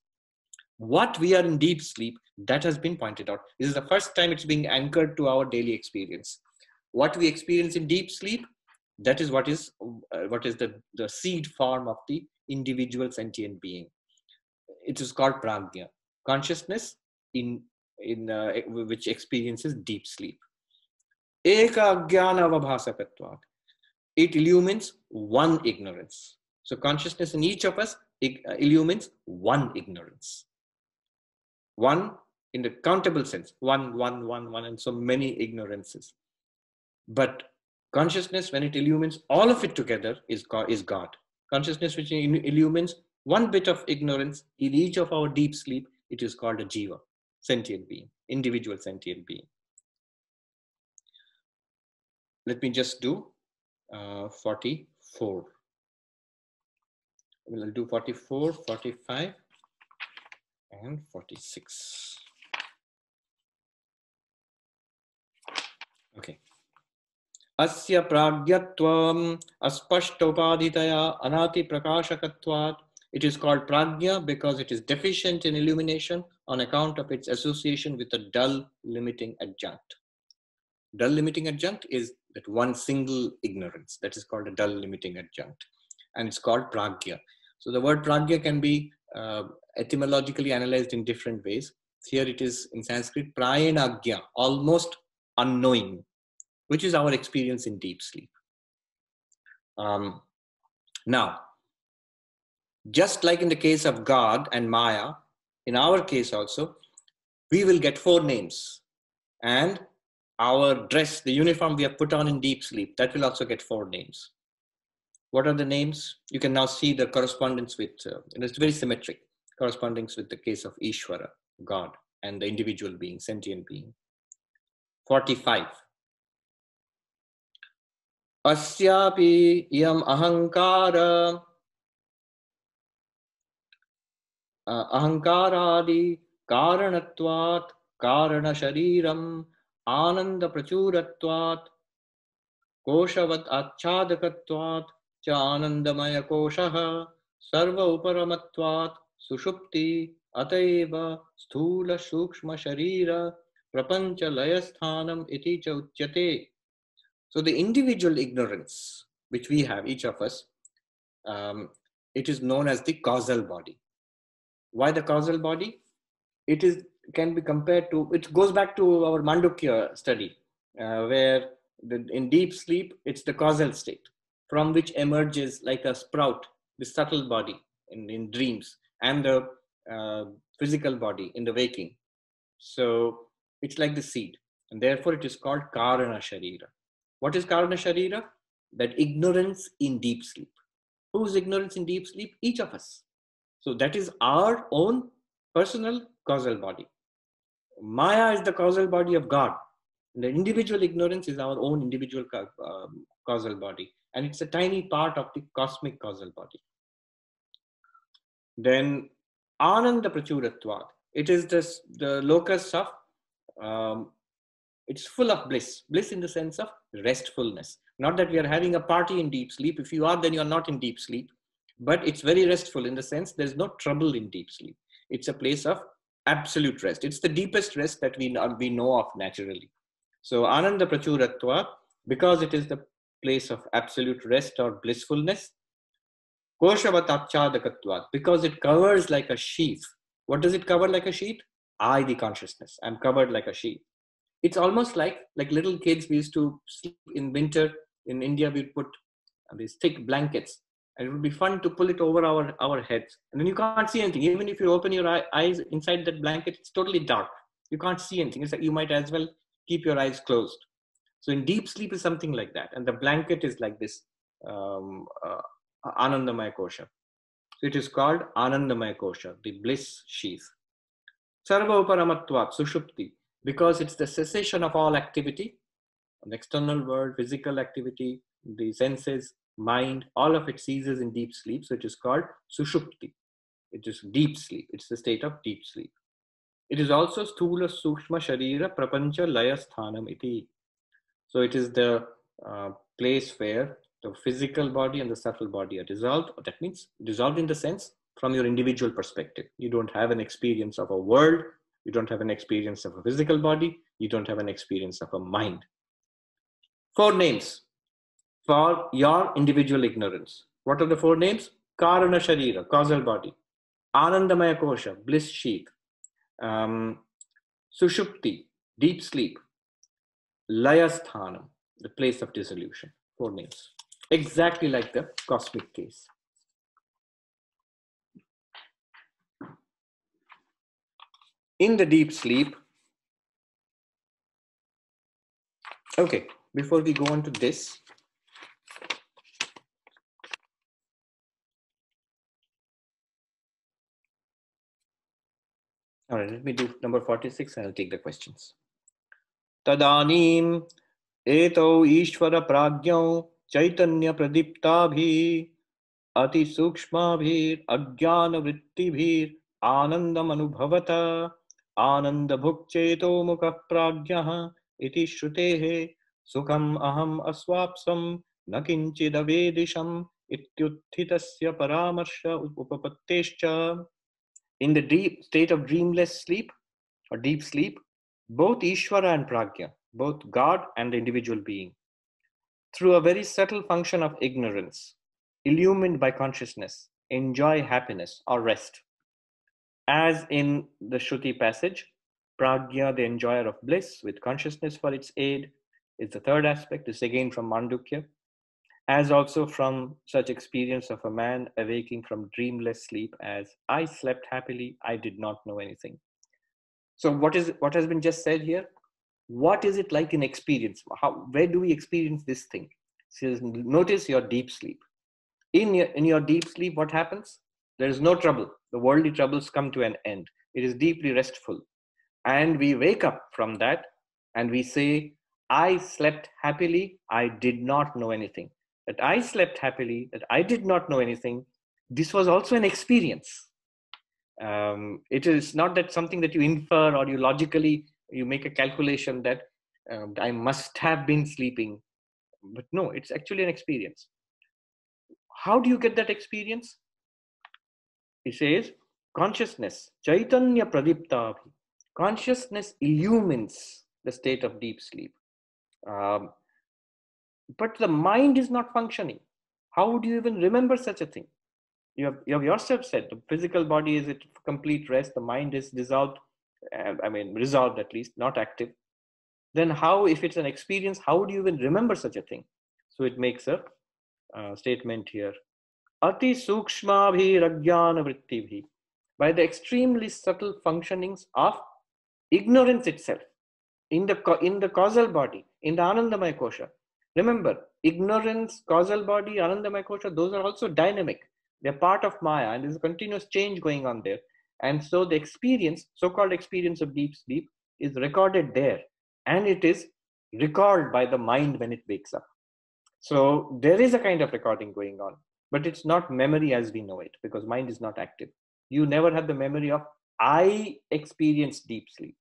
[SPEAKER 1] what we are in deep sleep that has been pointed out this is the first time it's being anchored to our daily experience what we experience in deep sleep that is what is uh, what is the the seed form of the individual sentient being it is called pragya consciousness in in uh, which experiences deep sleep it illumines one ignorance so consciousness in each of us illumines one ignorance one in the countable sense, one, one, one, one, and so many ignorances. But consciousness, when it illumines all of it together, is God. Is God. Consciousness which illumines one bit of ignorance in each of our deep sleep, it is called a jiva, sentient being, individual sentient being. Let me just do uh, 44. We'll do 44, 45 and 46. Okay. अस्य प्राज्ञत्वम् अस्पष्टोपाधितया अनातिप्रकाशकत्वात् it is called pragya because it is deficient in illumination on account of its association with a dull limiting adjunct. Dull limiting adjunct is that one single ignorance that is called a dull limiting adjunct and it's called pragya. So the word pragya can be uh, etymologically analyzed in different ways. Here it is in Sanskrit, prayanagya, almost unknowing, which is our experience in deep sleep. Um, now, just like in the case of God and Maya, in our case also, we will get four names. And our dress, the uniform we have put on in deep sleep, that will also get four names. What are the names? You can now see the correspondence with, uh, and it's very symmetric, correspondence with the case of Ishvara, God, and the individual being, sentient being. 45. Asyapi yam ahankara अहङ्कारादि कारणत्वात् कारणशरीरम् आनन्दप्रचुरत्वात् कोशवत् आच्छादकत्वात् च आनन्दमयकोशः सर्व उपरमत्वात् सुषुप्ति अतएव स्थूल सूक्ष्म शरीर प्रपंच लय स्थानम इति च उच्यते the individual ignorance which we have, each of us, um, it is known as the causal body. Why the causal body? It is can be compared to. It goes back to our Mandukya study, uh, where the, in deep sleep it's the causal state from which emerges like a sprout the subtle body in, in dreams and the uh, physical body in the waking. So it's like the seed, and therefore it is called Karana Sharira. What is Karana Sharira? That ignorance in deep sleep. Whose ignorance in deep sleep? Each of us. So that is our own personal causal body. Maya is the causal body of God. The individual ignorance is our own individual um, causal body, and it's a tiny part of the cosmic causal body. Then Ananda Prachuratvat. It is this, the locus of, um, it's full of bliss. Bliss in the sense of restfulness. Not that we are having a party in deep sleep. If you are, then you are not in deep sleep. But it's very restful in the sense there's no trouble in deep sleep. It's a place of absolute rest. It's the deepest rest that we know, we know of naturally. So Ananda Prachuratva, because it is the place of absolute rest or blissfulness, Koshavatachadakatvat, because it covers like a sheath. What does it cover like a sheath? I, the consciousness. I'm covered like a sheath. It's almost like like little kids. We used to sleep in winter in India. We'd put these thick blankets, and it would be fun to pull it over our our heads. And then you can't see anything. Even if you open your eye, eyes inside that blanket, it's totally dark. You can't see anything. It's like you might as well keep your eyes closed. So in deep sleep is something like that, and the blanket is like this um, uh, Anandamaya Kosha. So It is called Anandamaya Kosha, the bliss sheath. Sarva Uparamatvat, Sushupti, because it's the cessation of all activity, external world, physical activity, the senses, mind, all of it ceases in deep sleep. So it is called Sushupti. It is deep sleep. It's the state of deep sleep. It is also Sthula Sukshma Sharira Prapancha Laya Sthanam iti. So it is the uh, place where the physical body and the subtle body are dissolved. That means dissolved in the sense from your individual perspective. You don't have an experience of a world, you don't have an experience of a physical body, you don't have an experience of a mind. Four names for your individual ignorance. What are the four names? Karana Sharira, causal body. Anandamaya Kosha, bliss sheath. Um, Sushupti, deep sleep. Layasthanam, the place of dissolution. Four names exactly like the cosmic case. In the deep sleep, okay, before we go on to this, all right, let me do number 46 and I'll take the questions. Tadanim eto ishvara pragyau चैतन्य प्रदीप्ताभि अति सूक्ष्माभिर अज्ञान वृत्तिभिर आनंदम अनुभवत आनंद भुक्चेतो मुख प्राज्ञ इति श्रुतेः सुखम अहम अस्वाप्सम न किंचिदवेदिशम इत्युत्थितस्य परामर्श उपपत्तेश्च in the deep state of dreamless sleep or deep sleep both ishvara and pragya both god and the individual being through a very subtle function of ignorance, illumined by consciousness, enjoy happiness or rest. As in the Shruti passage, Pragya, the enjoyer of bliss, with consciousness for its aid, is the third aspect. This again from Mandukya. As also from such experience of a man awaking from dreamless sleep as I slept happily, I did not know anything. So what is what has been just said here? what is it like in experience? How where do we experience this thing? So notice your deep sleep. In your in your deep sleep what happens? There is no trouble. The worldly troubles come to an end. It is deeply restful. And we wake up from that and we say i slept happily i did not know anything that i slept happily that i did not know anything this was also an experience um, it is not that something that you infer or you logically you make a calculation that um, I must have been sleeping. But no, it's actually an experience. How do you get that experience? He says, consciousness, Chaitanya Pradipta. Consciousness illumines the state of deep sleep. Um, but the mind is not functioning. How would you even remember such a thing? You have, you have yourself said the physical body is at complete rest, the mind is dissolved, uh, I mean, resolved at least, not active. Then, how, if it's an experience, how would you even remember such a thing? So, it makes a uh, statement here. Ati sukshmabhirajnana vrittibhi. By the extremely subtle functionings of ignorance itself in the, in the causal body, in the Anandamaya Kosha. Remember, ignorance, causal body, Anandamaya Kosha, those are also dynamic. They're part of Maya and there's a continuous change going on there. And so the experience, so-called experience of deep sleep, is recorded there and it is recalled by the mind when it wakes up. So there is a kind of recording going on, but it's not memory as we know it because mind is not active. You never have the memory of I experienced deep sleep.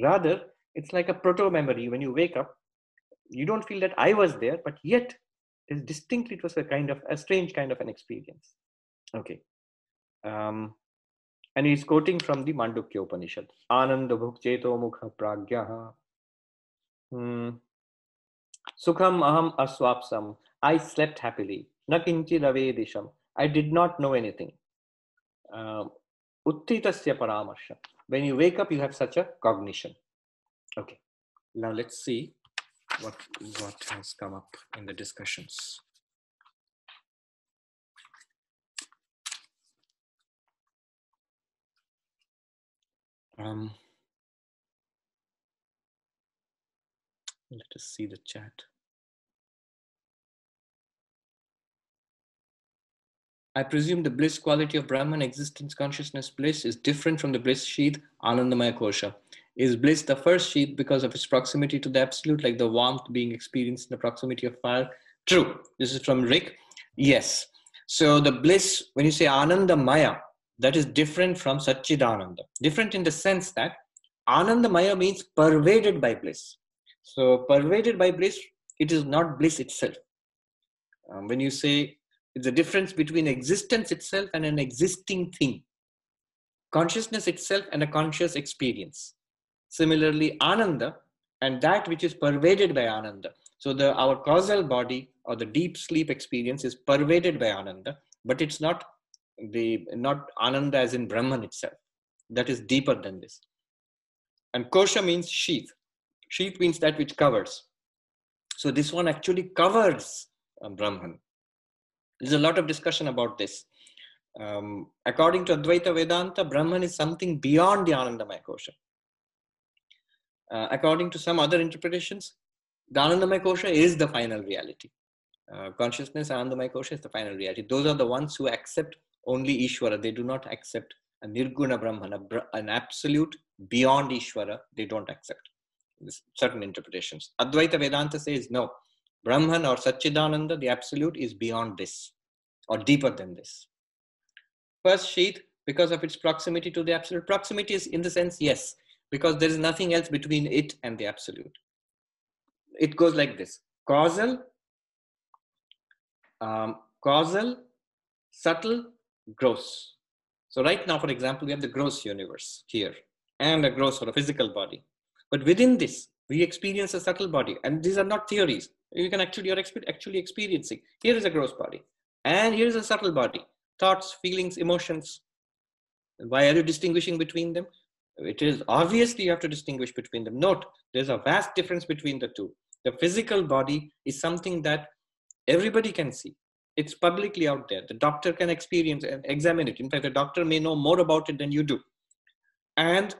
[SPEAKER 1] Rather, it's like a proto memory. When you wake up, you don't feel that I was there, but yet distinctly it was a kind of a strange kind of an experience. Okay. Um, and he's quoting from the Mandukya Upanishad. Ananda bhukcheto mukha pragyaha. Hmm. Sukham aham aswapsam. I slept happily. Nakinchi ravedisham. I did not know anything. Uh, Uttitasya paramarsha. When you wake up, you have such a cognition. Okay. Now let's see what, what has come up in the discussions. Um, let us see the chat. I presume the bliss quality of Brahman existence consciousness bliss is different from the bliss sheath Anandamaya Kosha. Is bliss the first sheath because of its proximity to the absolute, like the warmth being experienced in the proximity of fire? True. This is from Rick. Yes. So the bliss, when you say Ananda Maya, that is different from Satchidananda. Different in the sense that Ananda Maya means pervaded by bliss. So, pervaded by bliss, it is not bliss itself. Um, when you say it's a difference between existence itself and an existing thing, consciousness itself and a conscious experience. Similarly, Ananda and that which is pervaded by Ananda. So, the, our causal body or the deep sleep experience is pervaded by Ananda, but it's not the not ananda as in brahman itself. That is deeper than this. And kosha means sheath. Sheath means that which covers. So this one actually covers um, brahman. There's a lot of discussion about this. Um, according to advaita vedanta brahman is something beyond the anandamaya kosha uh, according to some other interpretations the anandamaya kosha is the final reality uh, consciousness anandamaya kosha is the final reality those are the ones who accept only Ishvara. They do not accept a Nirguna Brahman, an absolute beyond Ishvara. They don't accept certain interpretations. Advaita Vedanta says no. Brahman or Satchidananda, the absolute, is beyond this or deeper than this. First sheath, because of its proximity to the absolute. Proximity is in the sense, yes, because there is nothing else between it and the absolute. It goes like this causal, um, causal, subtle, gross. So right now, for example, we have the gross universe here and a gross or a physical body. But within this, we experience a subtle body. And these are not theories. You can actually, you're actually experiencing. Here is a gross body. And here is a subtle body. Thoughts, feelings, emotions. Why are you distinguishing between them? It is obviously you have to distinguish between them. Note, there's a vast difference between the two. The physical body is something that everybody can see. It's publicly out there. The doctor can experience and examine it. In fact the doctor may know more about it than you do. And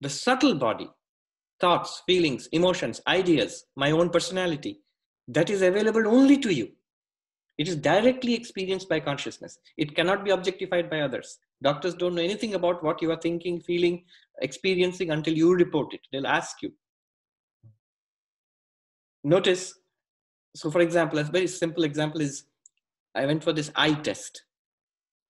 [SPEAKER 1] the subtle body thoughts feelings emotions ideas my own personality that is available only to you it is directly experienced by consciousness it cannot be objectified by others doctors don't know anything about what you are thinking feeling experiencing until you report it they'll ask you notice so for example a very simple example is I went for this eye test.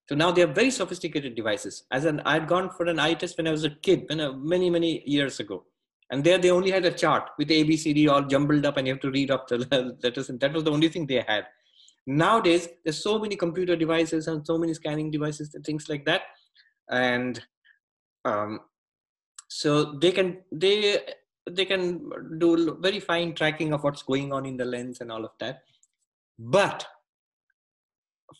[SPEAKER 1] So now they have very sophisticated devices. As an, I had gone for an eye test when I was a kid, when, uh, many, many years ago. And there they only had a chart with ABCD all jumbled up and you have to read up the (laughs) letters. And that was the only thing they had. Nowadays, there's so many computer devices and so many scanning devices and things like that. And um, so they can, they they can do very fine tracking of what's going on in the lens and all of that. But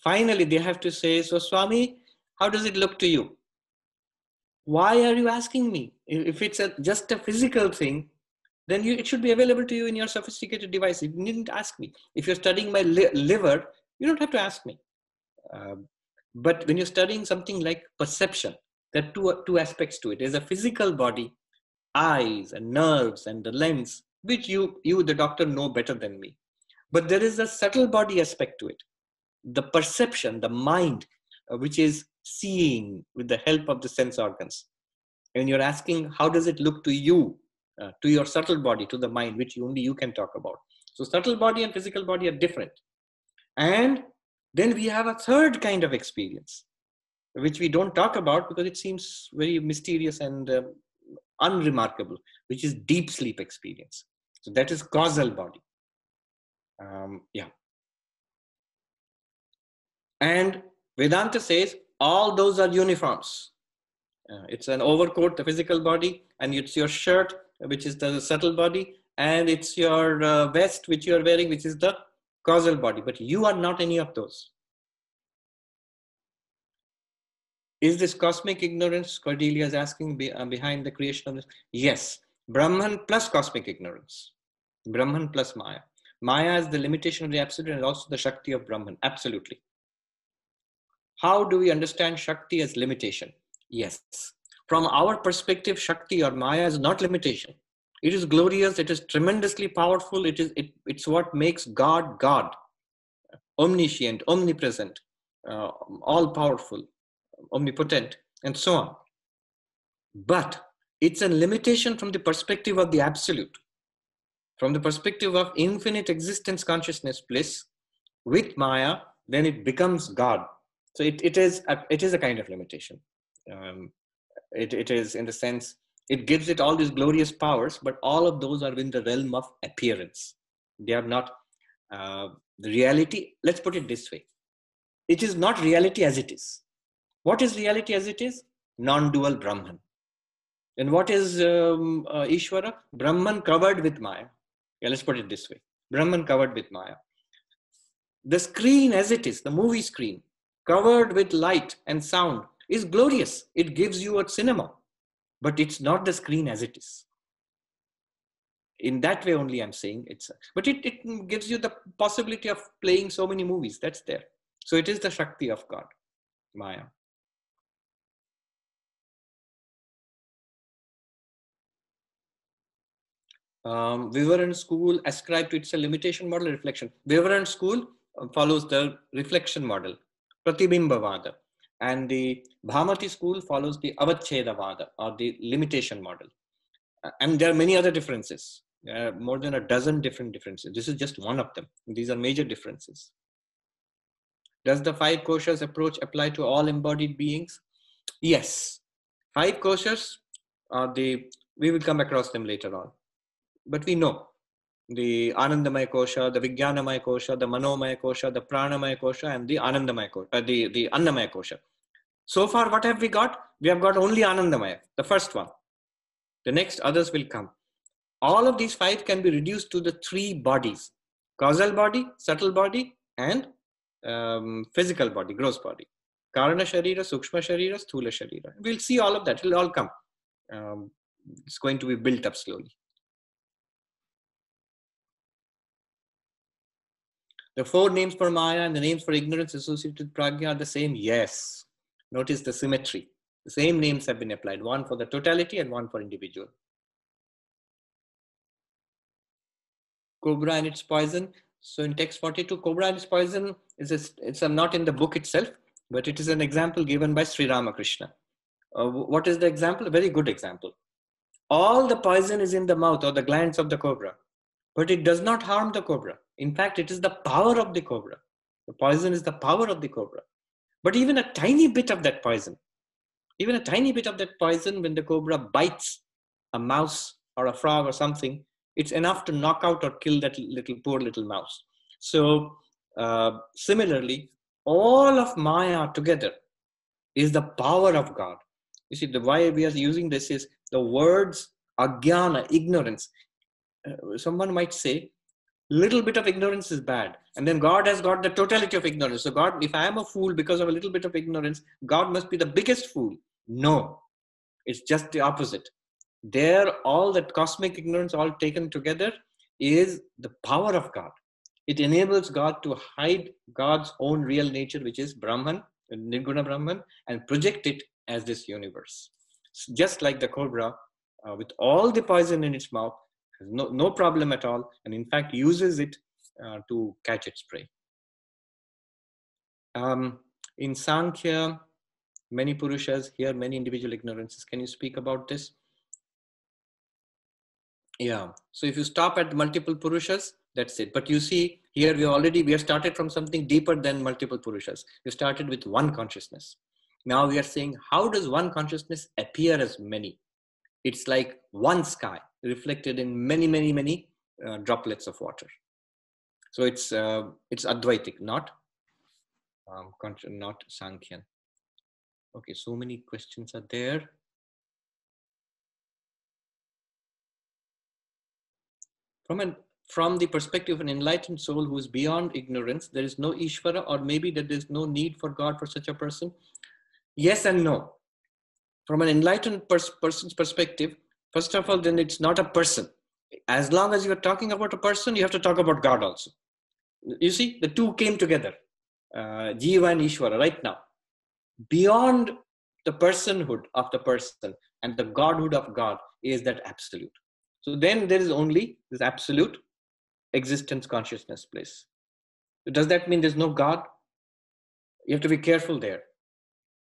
[SPEAKER 1] finally, they have to say, So, Swami, how does it look to you? Why are you asking me? If it's a, just a physical thing, then you, it should be available to you in your sophisticated device. You needn't ask me. If you're studying my li- liver, you don't have to ask me. Uh, but when you're studying something like perception, there are two, two aspects to it. There's a physical body, eyes and nerves and the lens, which you, you, the doctor, know better than me. But there is a subtle body aspect to it. The perception, the mind, uh, which is seeing with the help of the sense organs. And you're asking, how does it look to you, uh, to your subtle body, to the mind, which only you can talk about. So, subtle body and physical body are different. And then we have a third kind of experience, which we don't talk about because it seems very mysterious and uh, unremarkable, which is deep sleep experience. So that is causal body. Um, yeah. And Vedanta says all those are uniforms. Uh, it's an overcoat, the physical body, and it's your shirt, which is the subtle body, and it's your uh, vest, which you are wearing, which is the causal body. But you are not any of those. Is this cosmic ignorance, Cordelia is asking, be, uh, behind the creation of this? Yes, Brahman plus cosmic ignorance. Brahman plus Maya. Maya is the limitation of the absolute and also the Shakti of Brahman. Absolutely. How do we understand Shakti as limitation? Yes. From our perspective, Shakti or Maya is not limitation. It is glorious, it is tremendously powerful, it is, it, it's what makes God God, omniscient, omnipresent, uh, all powerful, omnipotent, and so on. But it's a limitation from the perspective of the absolute, from the perspective of infinite existence, consciousness, bliss. With Maya, then it becomes God. So it, it is a, it is a kind of limitation. Um, it, it is in the sense it gives it all these glorious powers, but all of those are in the realm of appearance. They are not uh, the reality. Let's put it this way: it is not reality as it is what is reality as it is? Non dual Brahman. And what is um, uh, Ishvara? Brahman covered with Maya. Yeah, let's put it this way Brahman covered with Maya. The screen as it is, the movie screen, covered with light and sound, is glorious. It gives you a cinema, but it's not the screen as it is. In that way, only I'm saying it's, but it, it gives you the possibility of playing so many movies. That's there. So it is the Shakti of God, Maya. um, Vivaran school ascribed to its a limitation model reflection. Vivaran school uh, follows the reflection model, Pratibimbavada. And the Bhamati school follows the Avachedavada or the limitation model. And there are many other differences. More than a dozen different differences. This is just one of them. These are major differences. Does the five koshas approach apply to all embodied beings? Yes. Five koshas are the, we will come across them later on but we know the Anandamaya Kosha, the Vijnanamaya Kosha, the Manomaya Kosha, the Pranamaya Kosha, and the Anandamaya Kosha, uh, the, the Annamaya Kosha. So far, what have we got? We have got only Anandamaya, the first one. The next others will come. All of these five can be reduced to the three bodies causal body, subtle body, and um, physical body, gross body. Karana Sharira, Sukshma Sharira, Sthula Sharira. We'll see all of that. It will all come. Um, it's going to be built up slowly. The four names for Maya and the names for ignorance associated with Pragya are the same? Yes. Notice the symmetry. The same names have been applied, one for the totality and one for individual. Cobra and its poison. So in text 42, Cobra and its poison is a, it's a, not in the book itself, but it is an example given by Sri Ramakrishna. Uh, what is the example? A very good example. All the poison is in the mouth or the glands of the cobra, but it does not harm the cobra. In fact, it is the power of the cobra. The poison is the power of the cobra. But even a tiny bit of that poison, even a tiny bit of that poison, when the cobra bites a mouse or a frog or something, it's enough to knock out or kill that little poor little mouse. So, uh, similarly, all of Maya together is the power of God. You see, the why we are using this is the words Agyana, ignorance. Uh, someone might say, little bit of ignorance is bad. And then God has got the totality of ignorance. So, God, if I am a fool because of a little bit of ignorance, God must be the biggest fool. No, it's just the opposite. There, all that cosmic ignorance, all taken together, is the power of God. It enables God to hide God's own real nature, which is Brahman, Nirguna Brahman, and project it as this universe. Just like the cobra, uh, with all the poison in its mouth, no, no problem at all, and in fact uses it uh, to catch its prey. Um, in Sankhya, many Purushas, here many individual ignorances. Can you speak about this? Yeah. So if you stop at multiple Purushas, that's it. But you see, here we already we have started from something deeper than multiple Purushas. We started with one consciousness. Now we are saying, how does one consciousness appear as many? It's like one sky reflected in many, many, many uh, droplets of water. So it's uh, it's Advaitic, not um, not Sankhyan. Okay, so many questions are there. From an from the perspective of an enlightened soul who is beyond ignorance, there is no Ishvara, or maybe that there's no need for God for such a person. Yes and no. From an enlightened pers- person's perspective, first of all, then it's not a person. As long as you're talking about a person, you have to talk about God also. You see, the two came together, uh, Jiva and Ishvara, right now. Beyond the personhood of the person and the Godhood of God is that absolute. So then there is only this absolute existence consciousness place. Does that mean there's no God? You have to be careful there.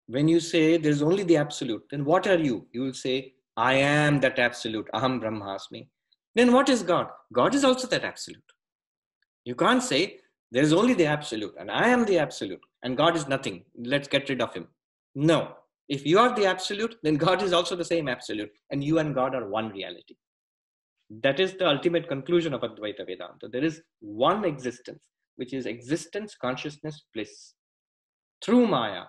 [SPEAKER 1] When you say there's only the absolute, then what are you? You will say, I am that absolute. Aham Brahmasmi. Then what is God? God is also that absolute. You can't say there is only the absolute and I am the absolute and God is nothing. Let's get rid of him. No. If you are the absolute, then God is also the same absolute and you and God are one reality. That is the ultimate conclusion of Advaita Vedanta. There is one existence, which is existence, consciousness, bliss. Through Maya,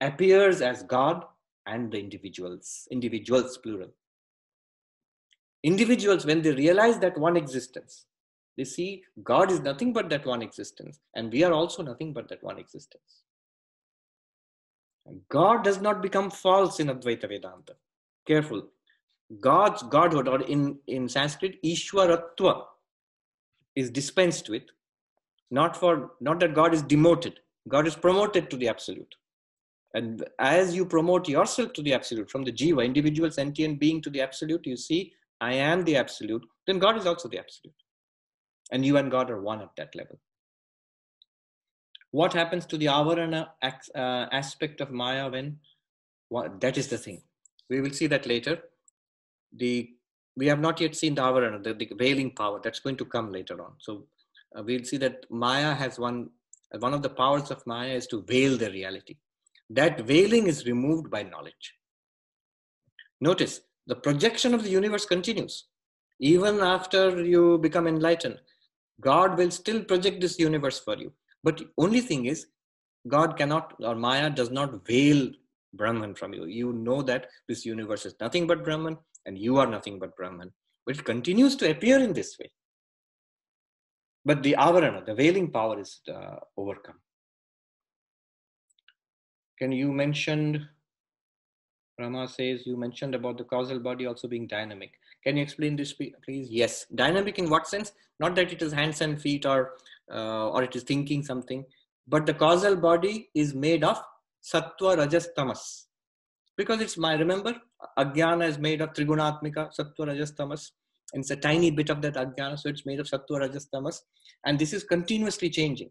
[SPEAKER 1] appears as God and the individuals, individuals plural. Individuals, when they realize that one existence, they see God is nothing but that one existence, and we are also nothing but that one existence. God does not become false in Advaita Vedanta. Careful. God's godhood, or in, in Sanskrit, Ishwaratva, is dispensed with, not for not that God is demoted, God is promoted to the absolute. And as you promote yourself to the absolute, from the jiva, individual sentient being to the absolute, you see, I am the absolute, then God is also the absolute. And you and God are one at that level. What happens to the avarana uh, aspect of Maya when? That is the thing. We will see that later the we have not yet seen the avarana, the, the veiling power. That's going to come later on. So uh, we'll see that Maya has one one of the powers of Maya is to veil the reality. That veiling is removed by knowledge. Notice the projection of the universe continues. Even after you become enlightened, God will still project this universe for you. But only thing is, God cannot, or Maya does not veil Brahman from you. You know that this universe is nothing but Brahman and you are nothing but Brahman. But it continues to appear in this way. But the avarana, the veiling power is uh, overcome. Can you mentioned, Rama says, you mentioned about the causal body also being dynamic. Can you explain this, please? Yes. Dynamic in what sense? Not that it is hands and feet or, uh, or it is thinking something, but the causal body is made of sattva, rajas, tamas. Because it's my, remember, Ajnana is made of Trigunatmika, Sattva, Rajas, Tamas. And it's a tiny bit of that Ajnana, so it's made of Sattva, Rajas, Tamas. And this is continuously changing.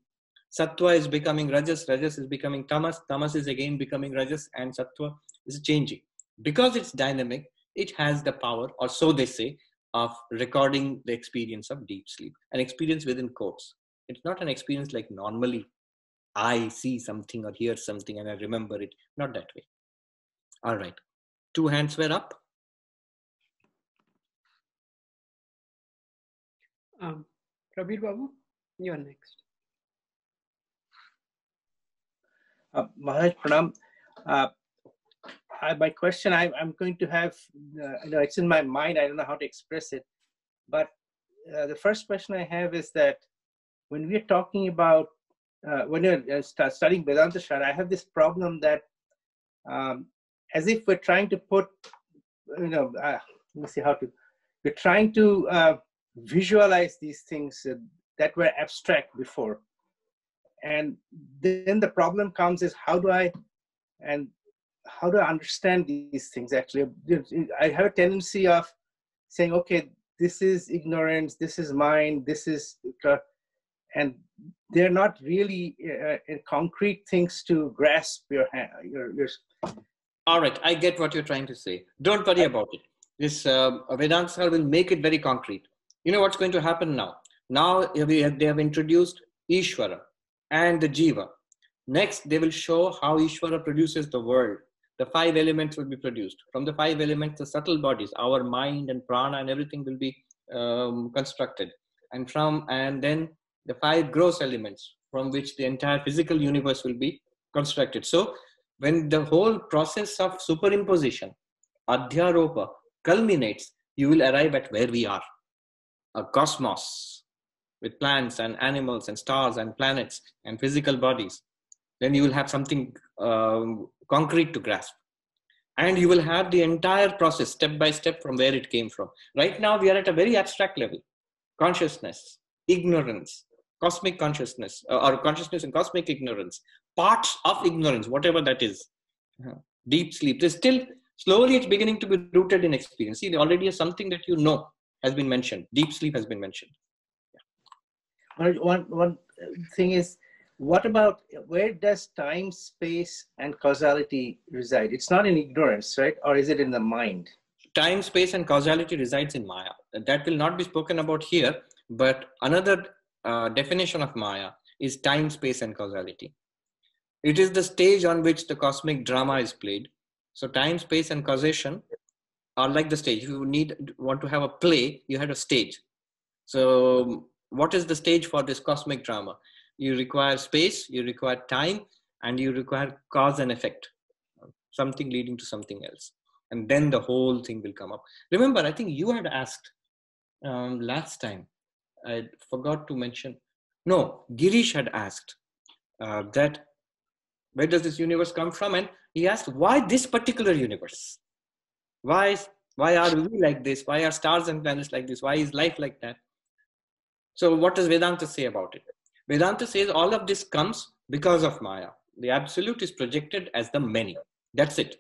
[SPEAKER 1] Sattva is becoming Rajas, Rajas is becoming Tamas, Tamas is again becoming Rajas, and Sattva is changing. Because it's dynamic, it has the power, or so they say, of recording the experience of deep sleep. An experience within quotes. It's not an experience like normally I see something or hear something and I remember it. Not that way. All right. Two hands were up.
[SPEAKER 2] Um, Prabir Babu, you are next.
[SPEAKER 3] Uh, Maharaj Pranam, uh, I, my question I, am going to have, uh, you know, it's in my mind. I don't know how to express it. But uh, the first question I have is that when we're talking about, uh, when you're uh, studying Vedanta Shara, I have this problem that um, as if we're trying to put, you know, let me see how to, we're trying to visualize these things that were abstract before. And then the problem comes is how do I, and how do I understand these things actually? I have a tendency of saying, okay, this is ignorance, this is mind, this is, and they're not really uh, uh, concrete things to grasp your hand. Your, your...
[SPEAKER 1] All right, I get what you're trying to say. Don't worry about it. This uh, Vedanta will make it very concrete. You know what's going to happen now? Now they have introduced Ishvara and the Jiva. Next, they will show how Ishvara produces the world the five elements will be produced. From the five elements, the subtle bodies, our mind and prana and everything will be um, constructed. And from and then the five gross elements from which the entire physical universe will be constructed. So when the whole process of superimposition, adhyaropa, culminates, you will arrive at where we are, a cosmos with plants and animals and stars and planets and physical bodies. Then you will have something um, concrete to grasp. And you will have the entire process step by step from where it came from. Right now we are at a very abstract level. Consciousness ignorance cosmic consciousness uh, or consciousness and cosmic ignorance parts of ignorance whatever that is. Uh, deep sleep. There's still slowly it's beginning to be rooted in experience. See already is something that you know has been mentioned. Deep sleep has been mentioned.
[SPEAKER 3] One, one thing is what about where does time space and causality reside? It's not in ignorance right? Or is it in the mind?
[SPEAKER 1] Time space and causality resides in maya. That will not be spoken about here but another uh, definition of maya is time space and causality. It is the stage on which the cosmic drama is played. So time space and causation are like the stage. If you need want to have a play you had a stage. So what is the stage for this cosmic drama you require space, you require time, and you require cause and effect, something leading to something else. And then the whole thing will come up. Remember, I think you had asked um, last time, I forgot to mention. No, Girish had asked uh, that where does this universe come from? And he asked, why this particular universe? Why, why are we like this? Why are stars and planets like this? Why is life like that? So, what does Vedanta say about it? Vedanta says all of this comes because of Maya. The absolute is projected as the many. That's it.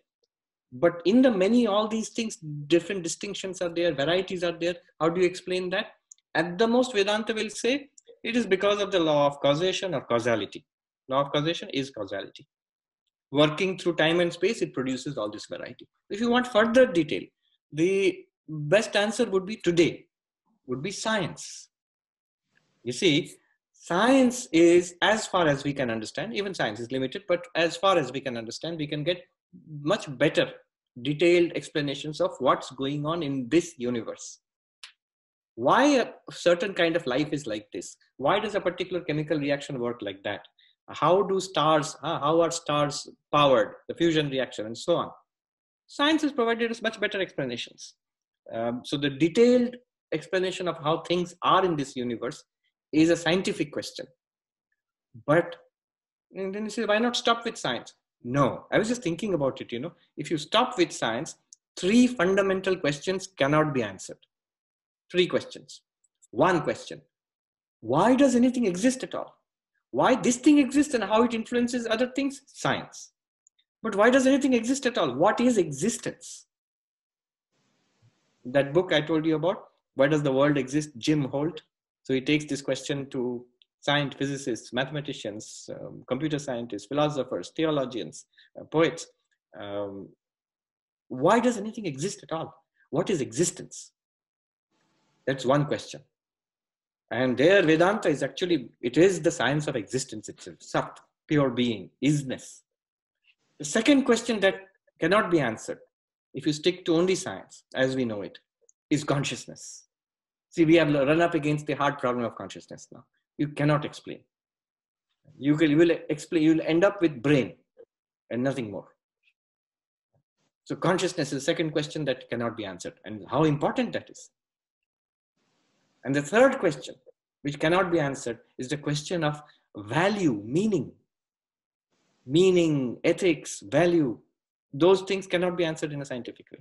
[SPEAKER 1] But in the many, all these things, different distinctions are there, varieties are there. How do you explain that? At the most, Vedanta will say it is because of the law of causation or causality. Law of causation is causality. Working through time and space, it produces all this variety. If you want further detail, the best answer would be today, would be science. You see, science is as far as we can understand even science is limited but as far as we can understand we can get much better detailed explanations of what's going on in this universe. Why a certain kind of life is like this? Why does a particular chemical reaction work like that? How do stars how are stars powered? The fusion reaction and so on. Science has provided us much better explanations. Um, so the detailed explanation of how things are in this universe is a scientific question. But then you say, why not stop with science? No, I was just thinking about it. You know, if you stop with science, three fundamental questions cannot be answered. Three questions. One question Why does anything exist at all? Why this thing exists and how it influences other things? Science. But why does anything exist at all? What is existence? That book I told you about, Why Does the World Exist? Jim Holt, so he takes this question to science physicists, mathematicians, um, computer scientists, philosophers, theologians, uh, poets. Um, why does anything exist at all? What is existence? That's one question. And there, Vedanta is actually, it is the science of existence itself, Sat, pure being, isness. The second question that cannot be answered, if you stick to only science as we know it, is consciousness. See, we have run up against the hard problem of consciousness now. You cannot explain. You you will explain, you will end up with brain and nothing more. So consciousness is the second question that cannot be answered, and how important that is. And the third question, which cannot be answered, is the question of value, meaning. Meaning, ethics, value, those things cannot be answered in a scientific way.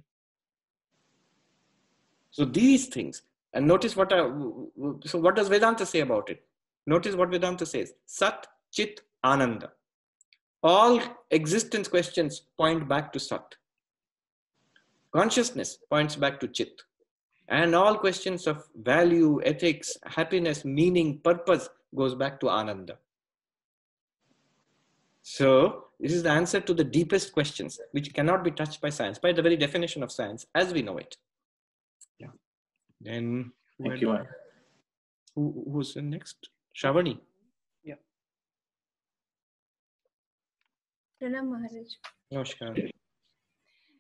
[SPEAKER 1] So these things, and notice what uh, I, so what does Vedanta say about it? Notice what Vedanta says: Sat, Chit, Ananda. All existence questions point back to Sat. Consciousness points back to Chit. And all questions of value, ethics, happiness, meaning, purpose goes back to Ananda. So, this is the answer to the deepest questions, which cannot be touched by science, by the very definition of science as we know it. Yeah. Then,
[SPEAKER 3] Thank you.
[SPEAKER 1] who, who's the next? Shavani. Yeah.
[SPEAKER 4] Pranam Maharaj.
[SPEAKER 1] Namaskar.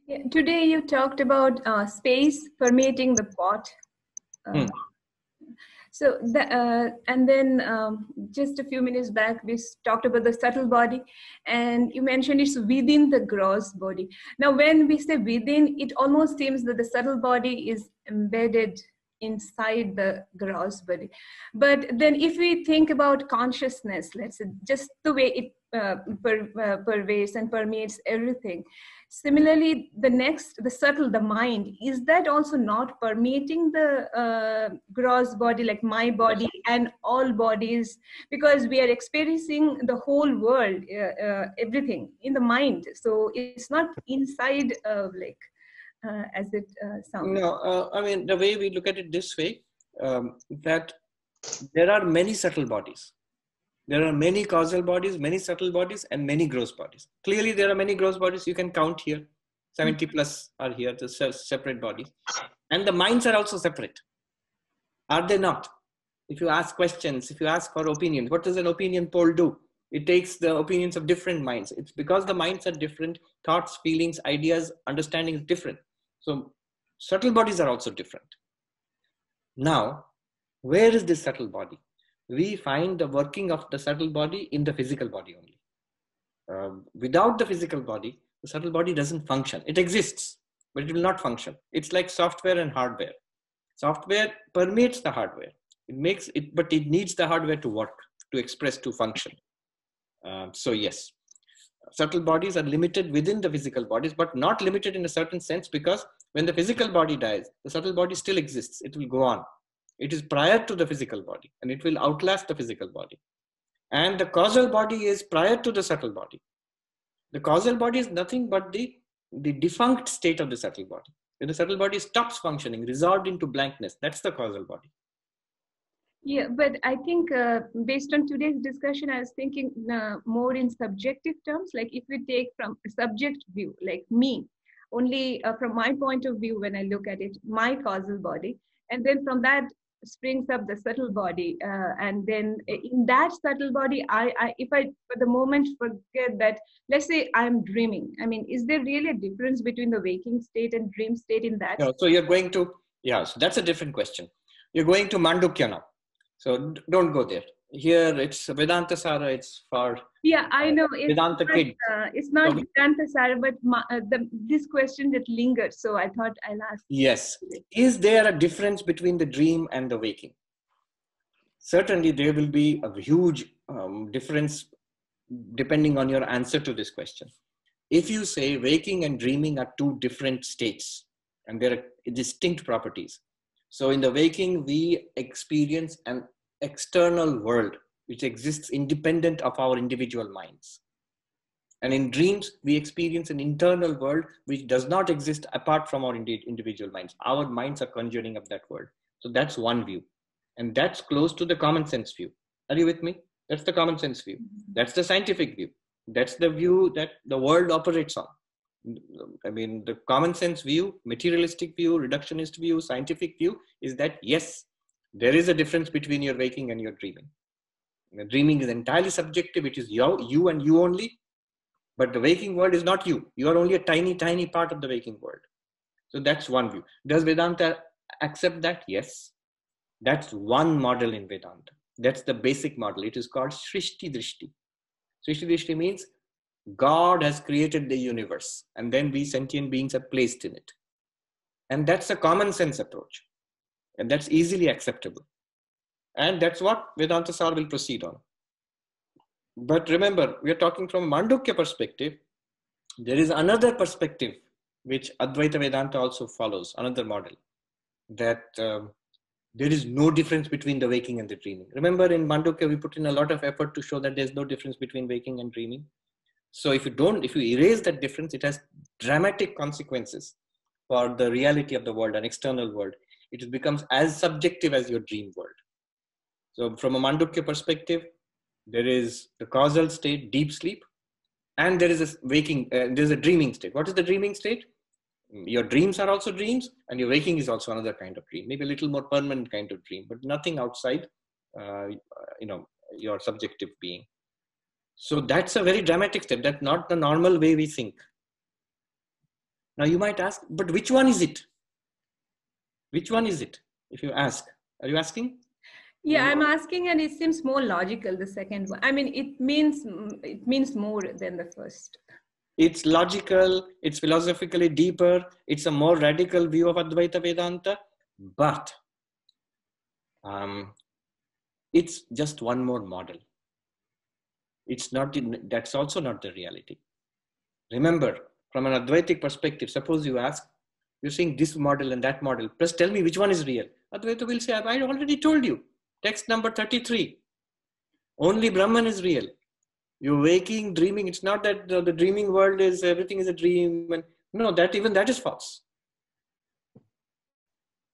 [SPEAKER 4] Yeah, today you talked about uh, space permeating the pot. Uh,
[SPEAKER 1] Hmm.
[SPEAKER 4] So, the, uh, and then um, just a few minutes back, we talked about the subtle body, and you mentioned it's within the gross body. Now, when we say within, it almost seems that the subtle body is embedded inside the gross body. But then, if we think about consciousness, let's say just the way it uh, per, uh, pervades and permeates everything, similarly the next the subtle the mind is that also not permeating the uh, gross body like my body and all bodies? Because we are experiencing the whole world uh, uh, everything in the mind. So it's not inside like as it uh, sounds
[SPEAKER 1] No, uh, I mean, the way we look at it this way, um, that there are many subtle bodies. There are many causal bodies, many subtle bodies, and many gross bodies. Clearly, there are many gross bodies you can count here. 70 plus are here, the separate bodies. And the minds are also separate. Are they not? If you ask questions, if you ask for opinions, what does an opinion poll do? It takes the opinions of different minds. It's because the minds are different, thoughts, feelings, ideas, understanding is different. So subtle bodies are also different. Now, where is this subtle body? We find the working of the subtle body in the physical body only. Um, without the physical body, the subtle body doesn't function. It exists, but it will not function. It's like software and hardware. Software permeates the hardware. It makes it, but it needs the hardware to work, to express, to function. Um, so yes, subtle bodies are limited within the physical bodies, but not limited in a certain sense because when the physical body dies, the subtle body still exists. It will go on. It is prior to the physical body and it will outlast the physical body. And the causal body is prior to the subtle body. The causal body is nothing but the, the defunct state of the subtle body. When the subtle body stops functioning, resolved into blankness, that's the causal body.
[SPEAKER 4] Yeah, but I think uh, based on today's discussion, I was thinking uh, more in subjective terms. Like if we take from a subject view, like me, only uh, from my point of view, when I look at it, my causal body, and then from that springs up the subtle body, uh, and then in that subtle body, I, I, if I for the moment forget that, let's say I'm dreaming. I mean, is there really a difference between the waking state and dream state in that?
[SPEAKER 1] No, so you're going to, yeah, so that's a different question. You're going to Mandukya now. So don't go there. Here it's Vedanta Sara, it's for
[SPEAKER 4] Yeah, I know. It's
[SPEAKER 1] Vedanta
[SPEAKER 4] not,
[SPEAKER 1] Kid.
[SPEAKER 4] uh, it's not. Vedanta Sara, but ma- uh, the, this question that lingered. So I thought I'll ask.
[SPEAKER 1] Yes. Is there a difference between the dream and the waking? Certainly, there will be a huge um, difference depending on your answer to this question. If you say waking and dreaming are two different states and there are distinct properties. So, in the waking, we experience an external world which exists independent of our individual minds. And in dreams, we experience an internal world which does not exist apart from our indi- individual minds. Our minds are conjuring up that world. So that's one view. And that's close to the common sense view. Are you with me? That's the common sense view. Mm-hmm. That's the scientific view. That's the view that the world operates on. I mean, the common sense view, materialistic view, reductionist view, scientific view is that yes, there is a difference between your waking and your dreaming. The dreaming is entirely subjective, it is you, you and you only. But the waking world is not you. You are only a tiny, tiny part of the waking world. So that's one view. Does Vedanta accept that? Yes. That's one model in Vedanta. That's the basic model. It is called Srishti Drishti. Srishti Drishti means God has created the universe, and then we sentient beings are placed in it. And that's a common sense approach. And that's easily acceptable. And that's what Vedanta Sar will proceed on. But remember, we are talking from Mandukya perspective. There is another perspective which Advaita Vedanta also follows, another model, that um, there is no difference between the waking and the dreaming. Remember, in Mandukya, we put in a lot of effort to show that there's no difference between waking and dreaming. So if you don't, if you erase that difference, it has dramatic consequences for the reality of the world, an external world. It becomes as subjective as your dream world. So from a Mandukya perspective, there is the causal state, deep sleep, and there is a waking, uh, there's a dreaming state. What is the dreaming state? Your dreams are also dreams, and your waking is also another kind of dream, maybe a little more permanent kind of dream, but nothing outside, uh, you know, your subjective being. So that's a very dramatic step. That's not the normal way we think. Now you might ask, but which one is it? Which one is it? If you ask, are you asking?
[SPEAKER 4] Yeah, I'm asking, and it seems more logical. The second one. I mean, it means it means more than the first.
[SPEAKER 1] It's logical. It's philosophically deeper. It's a more radical view of Advaita Vedanta, but um, it's just one more model it's not in, that's also not the reality. Remember from an advaitic perspective suppose you ask you're saying this model and that model plus tell me which one is real. Advaita will say i already told you. Text number 33 only brahman is real. You're waking dreaming. It's not that the, the dreaming world is everything is a dream and no that even that is false.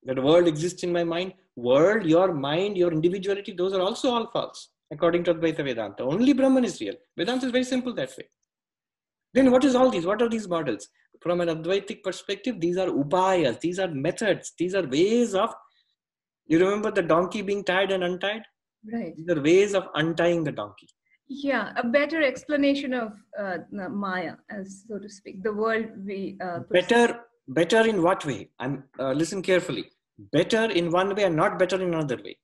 [SPEAKER 1] That world exists in my mind. World your mind your individuality those are also all false according to Advaita Vedanta. Only Brahman is real. Vedanta is very simple that way. Then what is all these? What are these models? From an Advaitic perspective, these are upayas, these are methods, these are ways of, you remember the donkey being tied and untied?
[SPEAKER 4] Right.
[SPEAKER 1] These are ways of untying the donkey.
[SPEAKER 4] Yeah, a better explanation of uh, Maya, as so to speak, the world we. Uh,
[SPEAKER 1] better, better in what way? I'm uh, listen carefully. Better in one way and not better in another way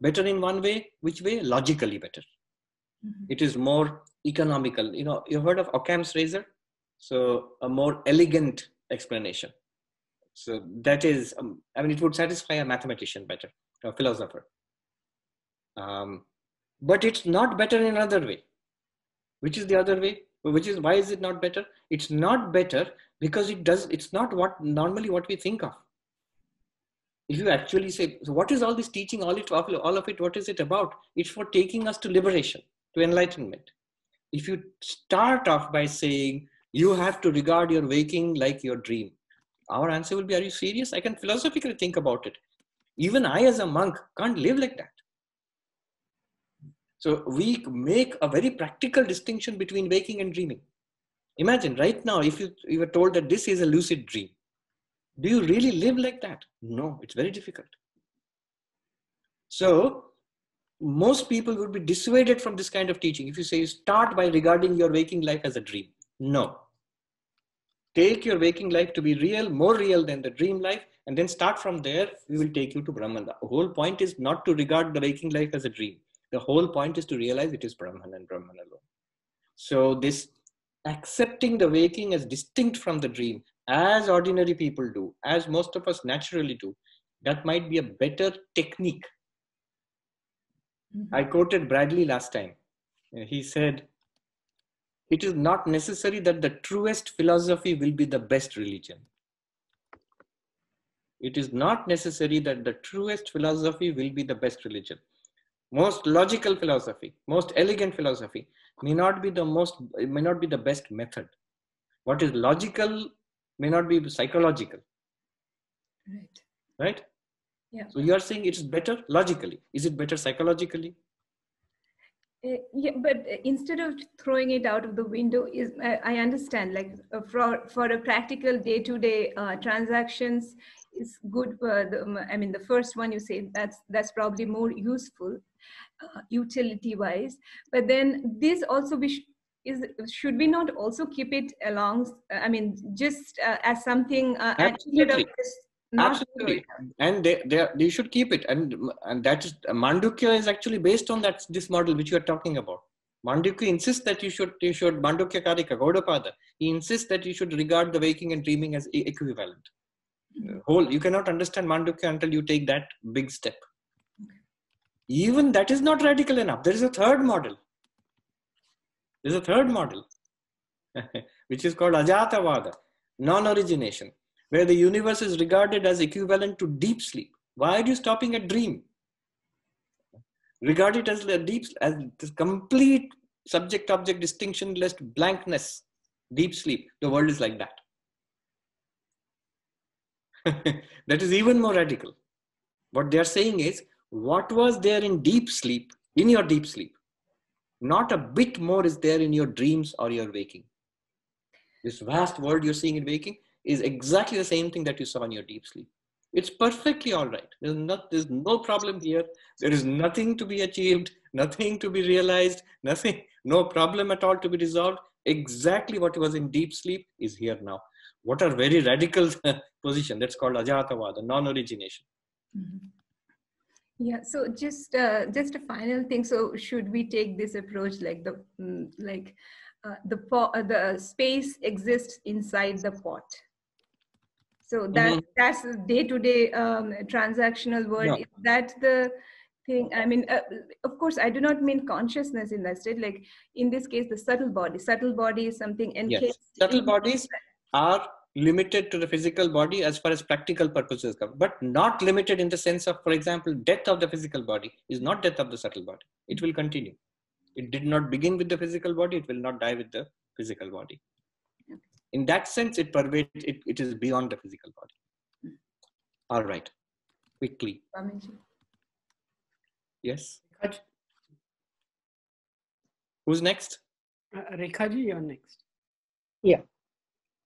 [SPEAKER 1] better in one way which way? Logically better. Mm-hmm. it is more economical. You know you heard of occam's razor? So a more elegant explanation. So that is um, i mean it would satisfy a mathematician better a philosopher. Um, but it's not better in another way. Which is the other way? Which is why is it not better? It's not better because it does it's not what normally what we think of if you actually say, so what is all this teaching, all, it, all of it, what is it about? It's for taking us to liberation, to enlightenment. If you start off by saying, you have to regard your waking like your dream, our answer will be, are you serious? I can philosophically think about it. Even I, as a monk, can't live like that. So we make a very practical distinction between waking and dreaming. Imagine right now, if you, you were told that this is a lucid dream, do you really live like that? No, it's very difficult. So, most people would be dissuaded from this kind of teaching if you say start by regarding your waking life as a dream. No. Take your waking life to be real, more real than the dream life, and then start from there. We will take you to Brahman. The whole point is not to regard the waking life as a dream. The whole point is to realize it is Brahman and Brahman alone. So, this accepting the waking as distinct from the dream as ordinary people do, as most of us naturally do, that might be a better technique. Mm-hmm. I quoted Bradley last time. He said, It is not necessary that the truest philosophy will be the best religion. It is not necessary that the truest philosophy will be the best religion. Most logical philosophy, most elegant philosophy may not be the most, may not be the best method. What is logical may not be psychological.
[SPEAKER 4] Right.
[SPEAKER 1] Right?
[SPEAKER 4] Yeah.
[SPEAKER 1] So you are saying it is better logically. Is it better psychologically?
[SPEAKER 4] Uh, yeah, but instead of throwing it out of the window, is I, I understand like uh, for for a practical day-to-day uh, transactions is good. for The, I mean, the first one you say that's that's probably more useful, uh, utility-wise. But then this also be is should we not also keep it along i mean just uh, as something uh,
[SPEAKER 1] absolutely absolutely and they, they they should keep it and and that is mandukya is actually based on that this model which you are talking about Mandukya insists that you should, you should, Mandukya Karika, Gaudapada, he insists that you should regard the waking and dreaming as equivalent. Whole, you cannot understand Mandukya until you take that big step. Even that is not radical enough. There is a third model. There's a third model, (laughs) which is called Ajatavada, non-origination, where the universe is regarded as equivalent to deep sleep. Why are you stopping at dream? Regard it as a deep, as this complete subject-object distinctionless blankness, deep sleep. The world is like that. (laughs) that is even more radical. What they are saying is, what was there in deep sleep, in your deep sleep, not a bit more is there in your dreams or your waking. This vast world you're seeing in waking is exactly the same thing that you saw in your deep sleep. It's perfectly all right. There's, not, there's no problem here. There is nothing to be achieved, nothing to be realized, nothing, no problem at all to be resolved. Exactly what was in deep sleep is here now. What a very radical (laughs) position. That's called Ajatavada, non-origination. Mm-hmm.
[SPEAKER 4] Yeah. So just uh, just a final thing. So should we take this approach like the mm, like uh, the pot, uh, the space exists inside the pot? So that mm-hmm. that's day to day transactional world. Yeah. Is that the thing? I mean, uh, of course, I do not mean consciousness in that state. Like in this case, the subtle body. Subtle body is something encased.
[SPEAKER 1] Yes. Subtle bodies are limited to the physical body as far as practical purposes go, but not limited in the sense of, for example, death of the physical body is not death of the subtle body. It will continue. It did not begin with the physical body. It will not die with the physical body. In that sense it pervades it, it is beyond the physical body. All right. Quickly. Yes. Who's next?
[SPEAKER 2] Uh, rekhaji you're next.
[SPEAKER 5] Yeah.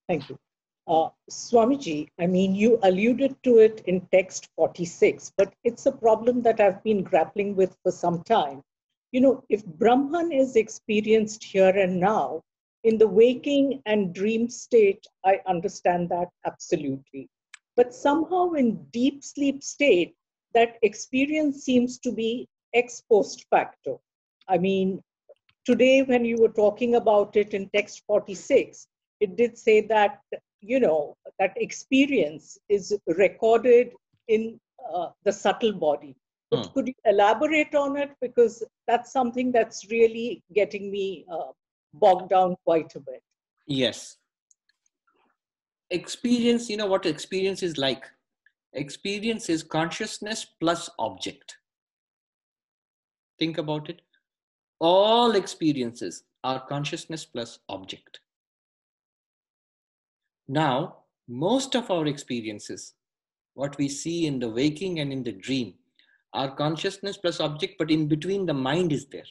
[SPEAKER 5] Thank you uh, Swamiji, I mean, you alluded to it in text 46, but it's a problem that I've been grappling with for some time. You know, if Brahman is experienced here and now, in the waking and dream state, I understand that absolutely. But somehow in deep sleep state, that experience seems to be ex post facto. I mean, today when you were talking about it in text 46, it did say that, you know, that experience is recorded in uh, the subtle body. Hmm. could you elaborate on it? Because that's something that's really getting me uh, bogged down quite a bit.
[SPEAKER 1] Yes. Experience, you know what experience is like? Experience is consciousness plus object. Think about it. All experiences are consciousness plus object. Now, most of our experiences, what we see in the waking and in the dream, are consciousness plus object, but in between the mind is there.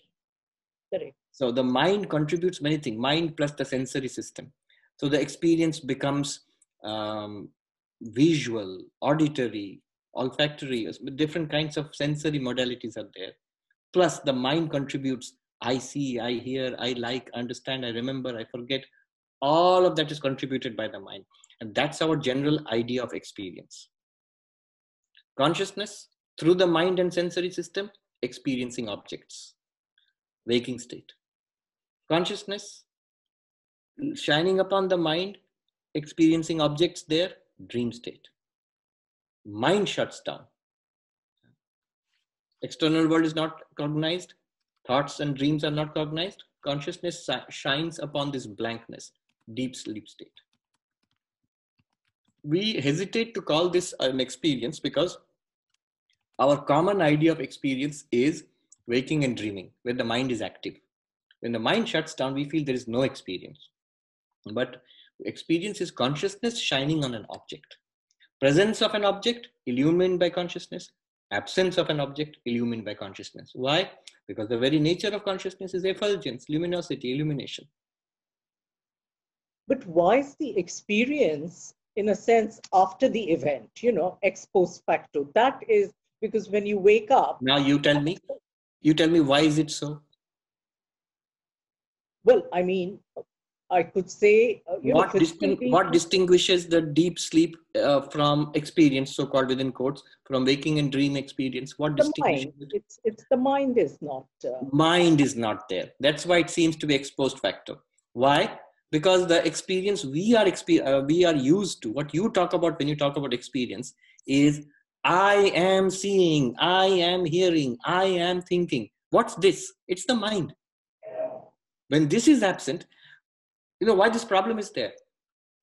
[SPEAKER 5] Correct.
[SPEAKER 1] So the mind contributes many things, mind plus the sensory system. So the experience becomes um, visual, auditory, olfactory, different kinds of sensory modalities are there. Plus the mind contributes, I see, I hear, I like, understand, I remember, I forget. All of that is contributed by the mind. And that's our general idea of experience. Consciousness through the mind and sensory system, experiencing objects, waking state consciousness shining upon the mind, experiencing objects there, dream state. Mind shuts down. External world is not cognized, thoughts and dreams are not cognized. Consciousness shines upon this blankness, deep sleep state. We hesitate to call this an experience because our common idea of experience is waking and dreaming, where the mind is active. When the mind shuts down, we feel there is no experience. But experience is consciousness shining on an object. Presence of an object illumined by consciousness, absence of an object illumined by consciousness. Why? Because the very nature of consciousness is effulgence, luminosity, illumination.
[SPEAKER 5] But why is the experience, in a sense, after the event, you know, ex post facto? That is because when you wake up.
[SPEAKER 1] Now you tell me, you tell me why is it so?
[SPEAKER 5] Well, I mean, I could say, uh,
[SPEAKER 1] what,
[SPEAKER 5] know,
[SPEAKER 1] disting- what distinguishes the deep sleep uh, from experience, so-called within quotes, from waking and dream experience? What
[SPEAKER 5] the
[SPEAKER 1] distinguishes
[SPEAKER 5] mind.
[SPEAKER 1] it?
[SPEAKER 5] It's it's the mind is not. Uh,
[SPEAKER 1] Mind is not there. That's why it seems to be ex post facto. Why? Because the experience we are uh, we are used to. What you talk about when you talk about experience is I am seeing, I am hearing, I am thinking. What's this? It's the mind. When this is absent, you know why this problem is there?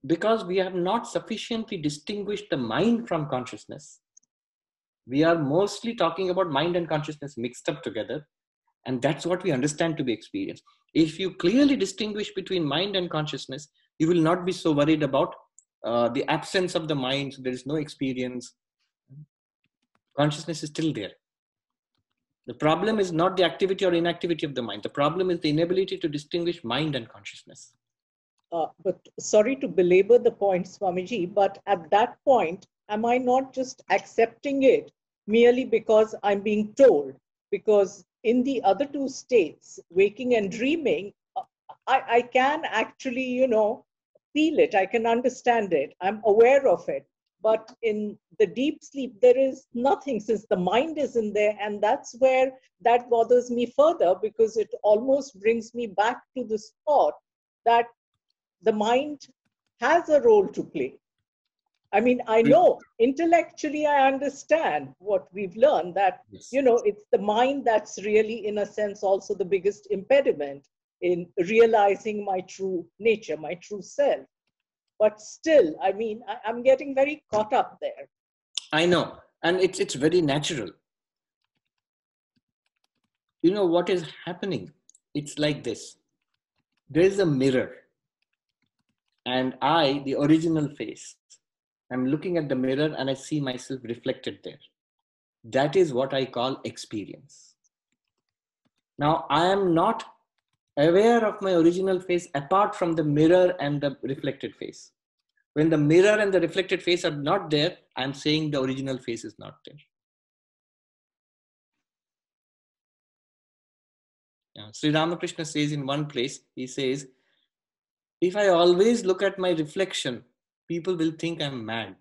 [SPEAKER 1] Because we have not sufficiently distinguished the mind from consciousness. We are mostly talking about mind and consciousness mixed up together, and that's what we understand to be experience. If you clearly distinguish between mind and consciousness, you will not be so worried about uh, the absence of the mind. So there is no experience. Consciousness is still there. The problem is not the activity or inactivity of the mind. The problem is the inability to distinguish mind and consciousness.
[SPEAKER 5] uh, but sorry to belabor the point, Swamiji, but at that point, am I not just accepting it merely because I'm being told? Because in the other two states, waking and dreaming, I, I can actually, you know, feel it, I can understand it, I'm aware of it. But in the deep sleep, there is nothing since the mind is in there. And that's where that bothers me further because it almost brings me back to the spot that the mind has a role to play. I mean, I know intellectually I understand what we've learned that,
[SPEAKER 1] Yes.
[SPEAKER 5] you know, it's the mind that's really, in a sense, also the biggest impediment in realizing my true nature, my true self. But still, I mean, I, I'm getting very caught up there.
[SPEAKER 1] I know, and it's it's very natural. You know what is happening? It's like this. There is a mirror, and I, the original face, I'm looking at the mirror and I see myself reflected there. That is what I call experience. Now I am not aware of my original face apart from the mirror and the reflected face. When the mirror and the reflected face are not there, I'm saying the original face is not there. Yeah. Sri Ramakrishna says in one place, he says, if I always look at my reflection, people will think I'm mad.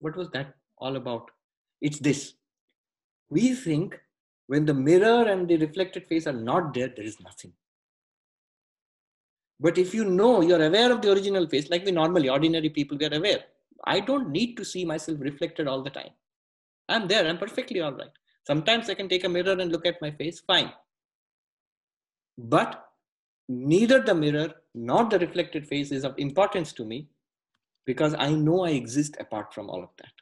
[SPEAKER 1] What was that all about? It's this. We think when the mirror and the reflected face are not there, there is nothing. But if you know, you're aware of the original face, like we normally, ordinary people, we are aware. I don't need to see myself reflected all the time. I'm there, I'm perfectly all right. Sometimes I can take a mirror and look at my face, fine. But neither the mirror nor the reflected face is of importance to me because I know I exist apart from all of that.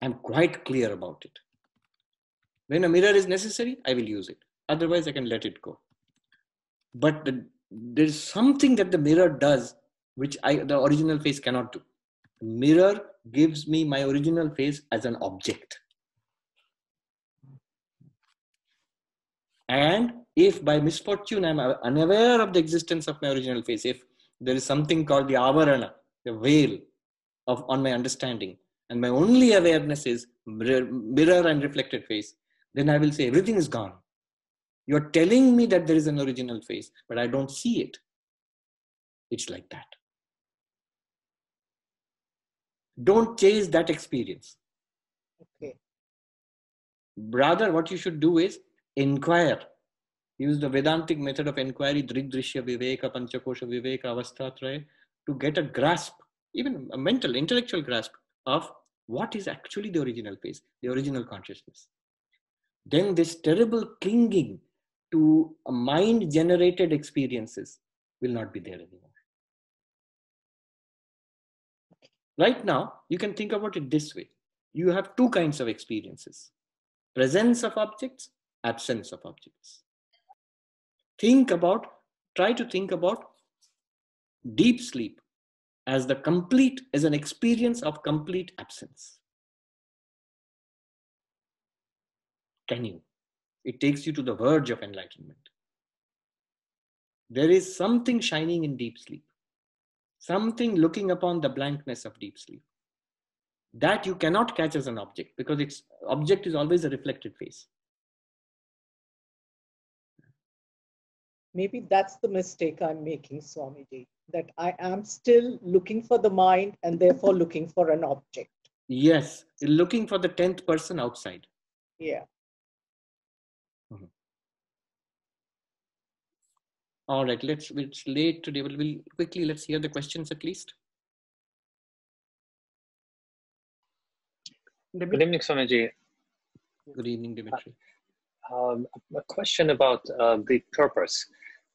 [SPEAKER 1] I'm quite clear about it. When a mirror is necessary, I will use it. Otherwise, I can let it go. But the, there's something that the mirror does which I, the original face cannot do. The mirror gives me my original face as an object. And if by misfortune I'm unaware of the existence of my original face, if there is something called the avarana, the veil of on my understanding, and my only awareness is mirror, mirror and reflected face, then I will say everything is gone. You're telling me that there is an original face, but I don't see it. It's like that. Don't chase that experience.
[SPEAKER 5] Okay.
[SPEAKER 1] Rather, what you should do is inquire. Use the Vedantic method of inquiry, Drigdrishya Viveka, Panchakosha Viveka, Avastatraya, to get a grasp, even a mental, intellectual grasp of what is actually the original face, the original consciousness. Then this terrible clinging to mind generated experiences will not be there anymore. Right now, you can think about it this way you have two kinds of experiences presence of objects, absence of objects. Think about, try to think about deep sleep as the complete, as an experience of complete absence. Can you? It takes you to the verge of enlightenment. There is something shining in deep sleep, something looking upon the blankness of deep sleep. That you cannot catch as an object because its object is always a reflected face.
[SPEAKER 5] maybe that's the mistake I'm making, Swamiji, that I am still looking for the mind and therefore looking for an object.
[SPEAKER 1] Yes, looking for the 10th person outside.
[SPEAKER 5] Yeah.
[SPEAKER 1] All right, let's, it's late today. We'll, we'll quickly, let's hear the questions at least.
[SPEAKER 6] Good evening, Swamiji.
[SPEAKER 1] Good evening, Dimitri.
[SPEAKER 6] Um, a question about uh, the purpose.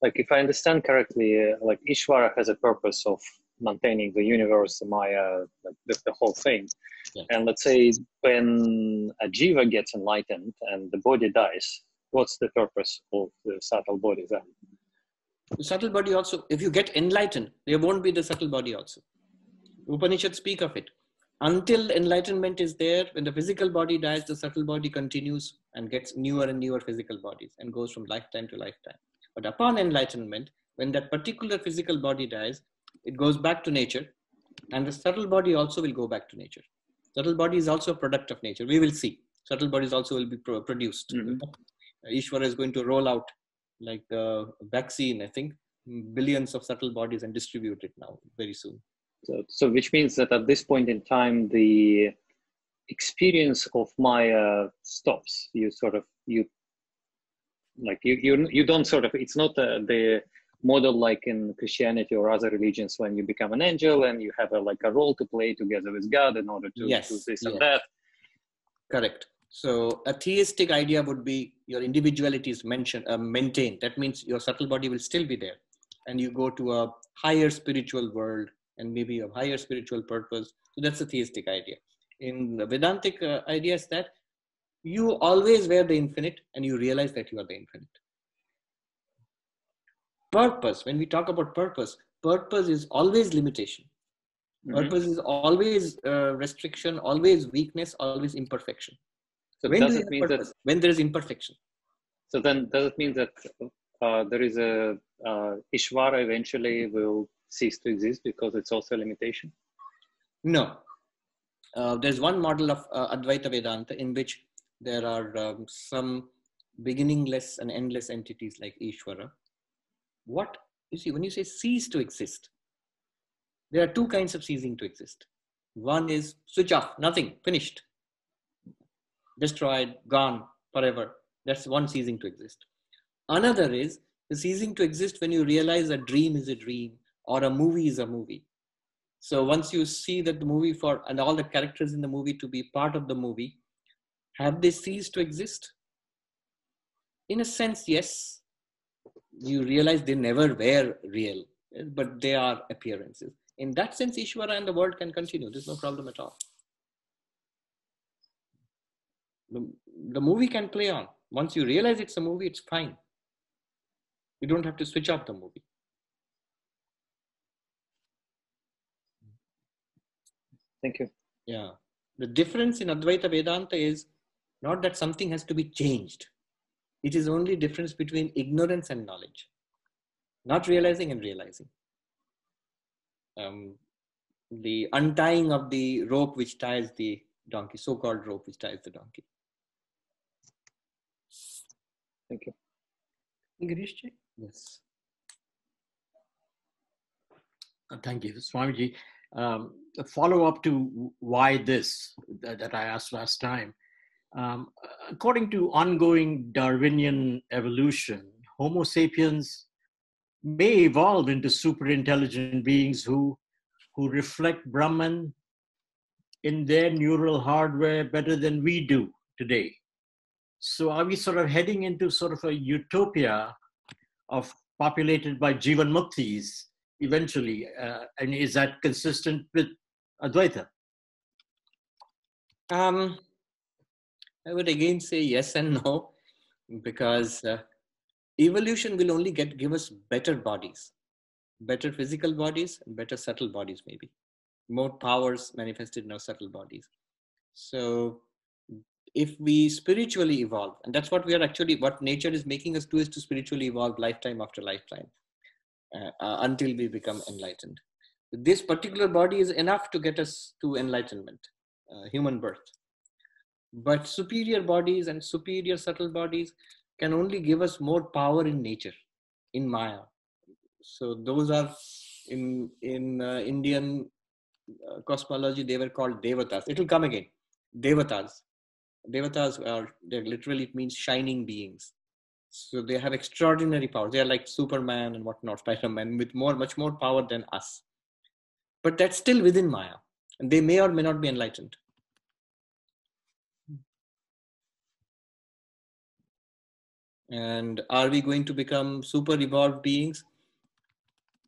[SPEAKER 6] Like, if I understand correctly, uh, like Ishvara has a purpose of maintaining the universe, the Maya, like the, the whole thing.
[SPEAKER 1] Yeah.
[SPEAKER 6] And let's say when a jiva gets enlightened and the body dies, what's the purpose of the subtle body then?
[SPEAKER 1] The subtle body also, if you get enlightened, there won't be the subtle body also. Upanishads speak of it. Until enlightenment is there, when the physical body dies, the subtle body continues and gets newer and newer physical bodies and goes from lifetime to lifetime. But upon enlightenment, when that particular physical body dies, it goes back to nature, and the subtle body also will go back to nature. Subtle body is also a product of nature. We will see. Subtle bodies also will be pro- produced.
[SPEAKER 6] Mhm.
[SPEAKER 1] Ishvara is going to roll out like the vaccine, I think, billions of subtle bodies and distribute it now very soon.
[SPEAKER 6] So, so which means that at this point in time, the experience of Maya stops. You sort of you like you you you don't sort of. It's not uh, the model like in Christianity or other religions when you become an angel and you have a like a role to play together with God in order to
[SPEAKER 1] Yes,
[SPEAKER 6] do this and that.
[SPEAKER 1] Correct. So a theistic idea would be your individuality is mentioned, uh, maintained. That means your subtle body will still be there, and you go to a higher spiritual world and maybe a higher spiritual purpose. So that's a theistic idea. In the Vedantic uh, idea is that you always were the infinite, and you realize that you are the infinite. Purpose. When we talk about purpose, purpose is always limitation.
[SPEAKER 6] Mhm.
[SPEAKER 1] Purpose is always uh, restriction, always weakness, always imperfection.
[SPEAKER 6] So
[SPEAKER 1] when
[SPEAKER 6] does it mean that
[SPEAKER 1] when there is imperfection
[SPEAKER 6] So then, does it mean that uh, there is a uh, Ishvara eventually will cease to exist because it's also a limitation?
[SPEAKER 1] no uh, there's one model of uh, advaita vedanta in which there are um, some beginningless and endless entities like ishvara what you see when you say cease to exist there are two kinds of ceasing to exist. One is switch off nothing finished destroyed gone forever. That's one ceasing to exist. Another is the ceasing to exist when you realize a dream is a dream or a movie is a movie. So once you see that the movie for and all the characters in the movie to be part of the movie have they ceased to exist? In a sense yes. You realize they never were real eh, but they are appearances. In that sense ishvara and the world can continue. There's no problem at all. The, the movie can play on. Once you realize it's a movie it's fine. You don't have to switch off the movie.
[SPEAKER 6] Thank you.
[SPEAKER 1] Yeah. The difference in Advaita Vedanta is not that something has to be changed. It is only difference between ignorance and knowledge, not realizing and realizing. Um, the untying of the rope which ties the donkey, so-called rope which ties the donkey.
[SPEAKER 6] Thank you.
[SPEAKER 2] Girish ji?
[SPEAKER 1] Yes.
[SPEAKER 7] Uh, Thank you, Swamiji. Um, a follow up to why this that, that I asked last time. Um, according to ongoing Darwinian evolution, Homo sapiens may evolve into super intelligent beings who, who reflect Brahman in their neural hardware better than we do today. So, are we sort of heading into sort of a utopia of populated by Jivan Muktis eventually. Uh, and is that consistent with Advaita?
[SPEAKER 1] Um, I would again say yes and no, because uh, evolution will only get give us better bodies, better physical bodies, and better subtle bodies, maybe more powers manifested in our subtle bodies. So, if we spiritually evolve, and that's what we are actually, what nature is making us do is to spiritually evolve lifetime after lifetime uh, uh, until we become enlightened. This particular body is enough to get us to enlightenment, uh, human birth. But superior bodies and superior subtle bodies can only give us more power in nature. in Maya. So those are in in uh, Indian uh, cosmology they were called devatas. It will come again. Devatas. Devatas are literally it means shining beings. So they have extraordinary power. They are like Superman and whatnot, (laughs) Spider-Man, with more, much more power than us. But that's still within Maya. And they may or may not be enlightened. And are we going to become super evolved beings?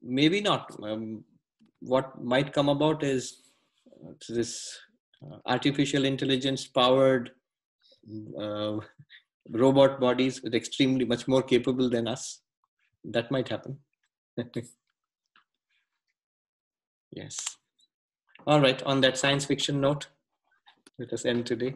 [SPEAKER 1] Maybe not. Um, what might come about is uh, this uh, artificial intelligence powered uh, (laughs) robot bodies with extremely much more capable than us. That might happen. (laughs) yes. All right, on that science fiction note, let us end today.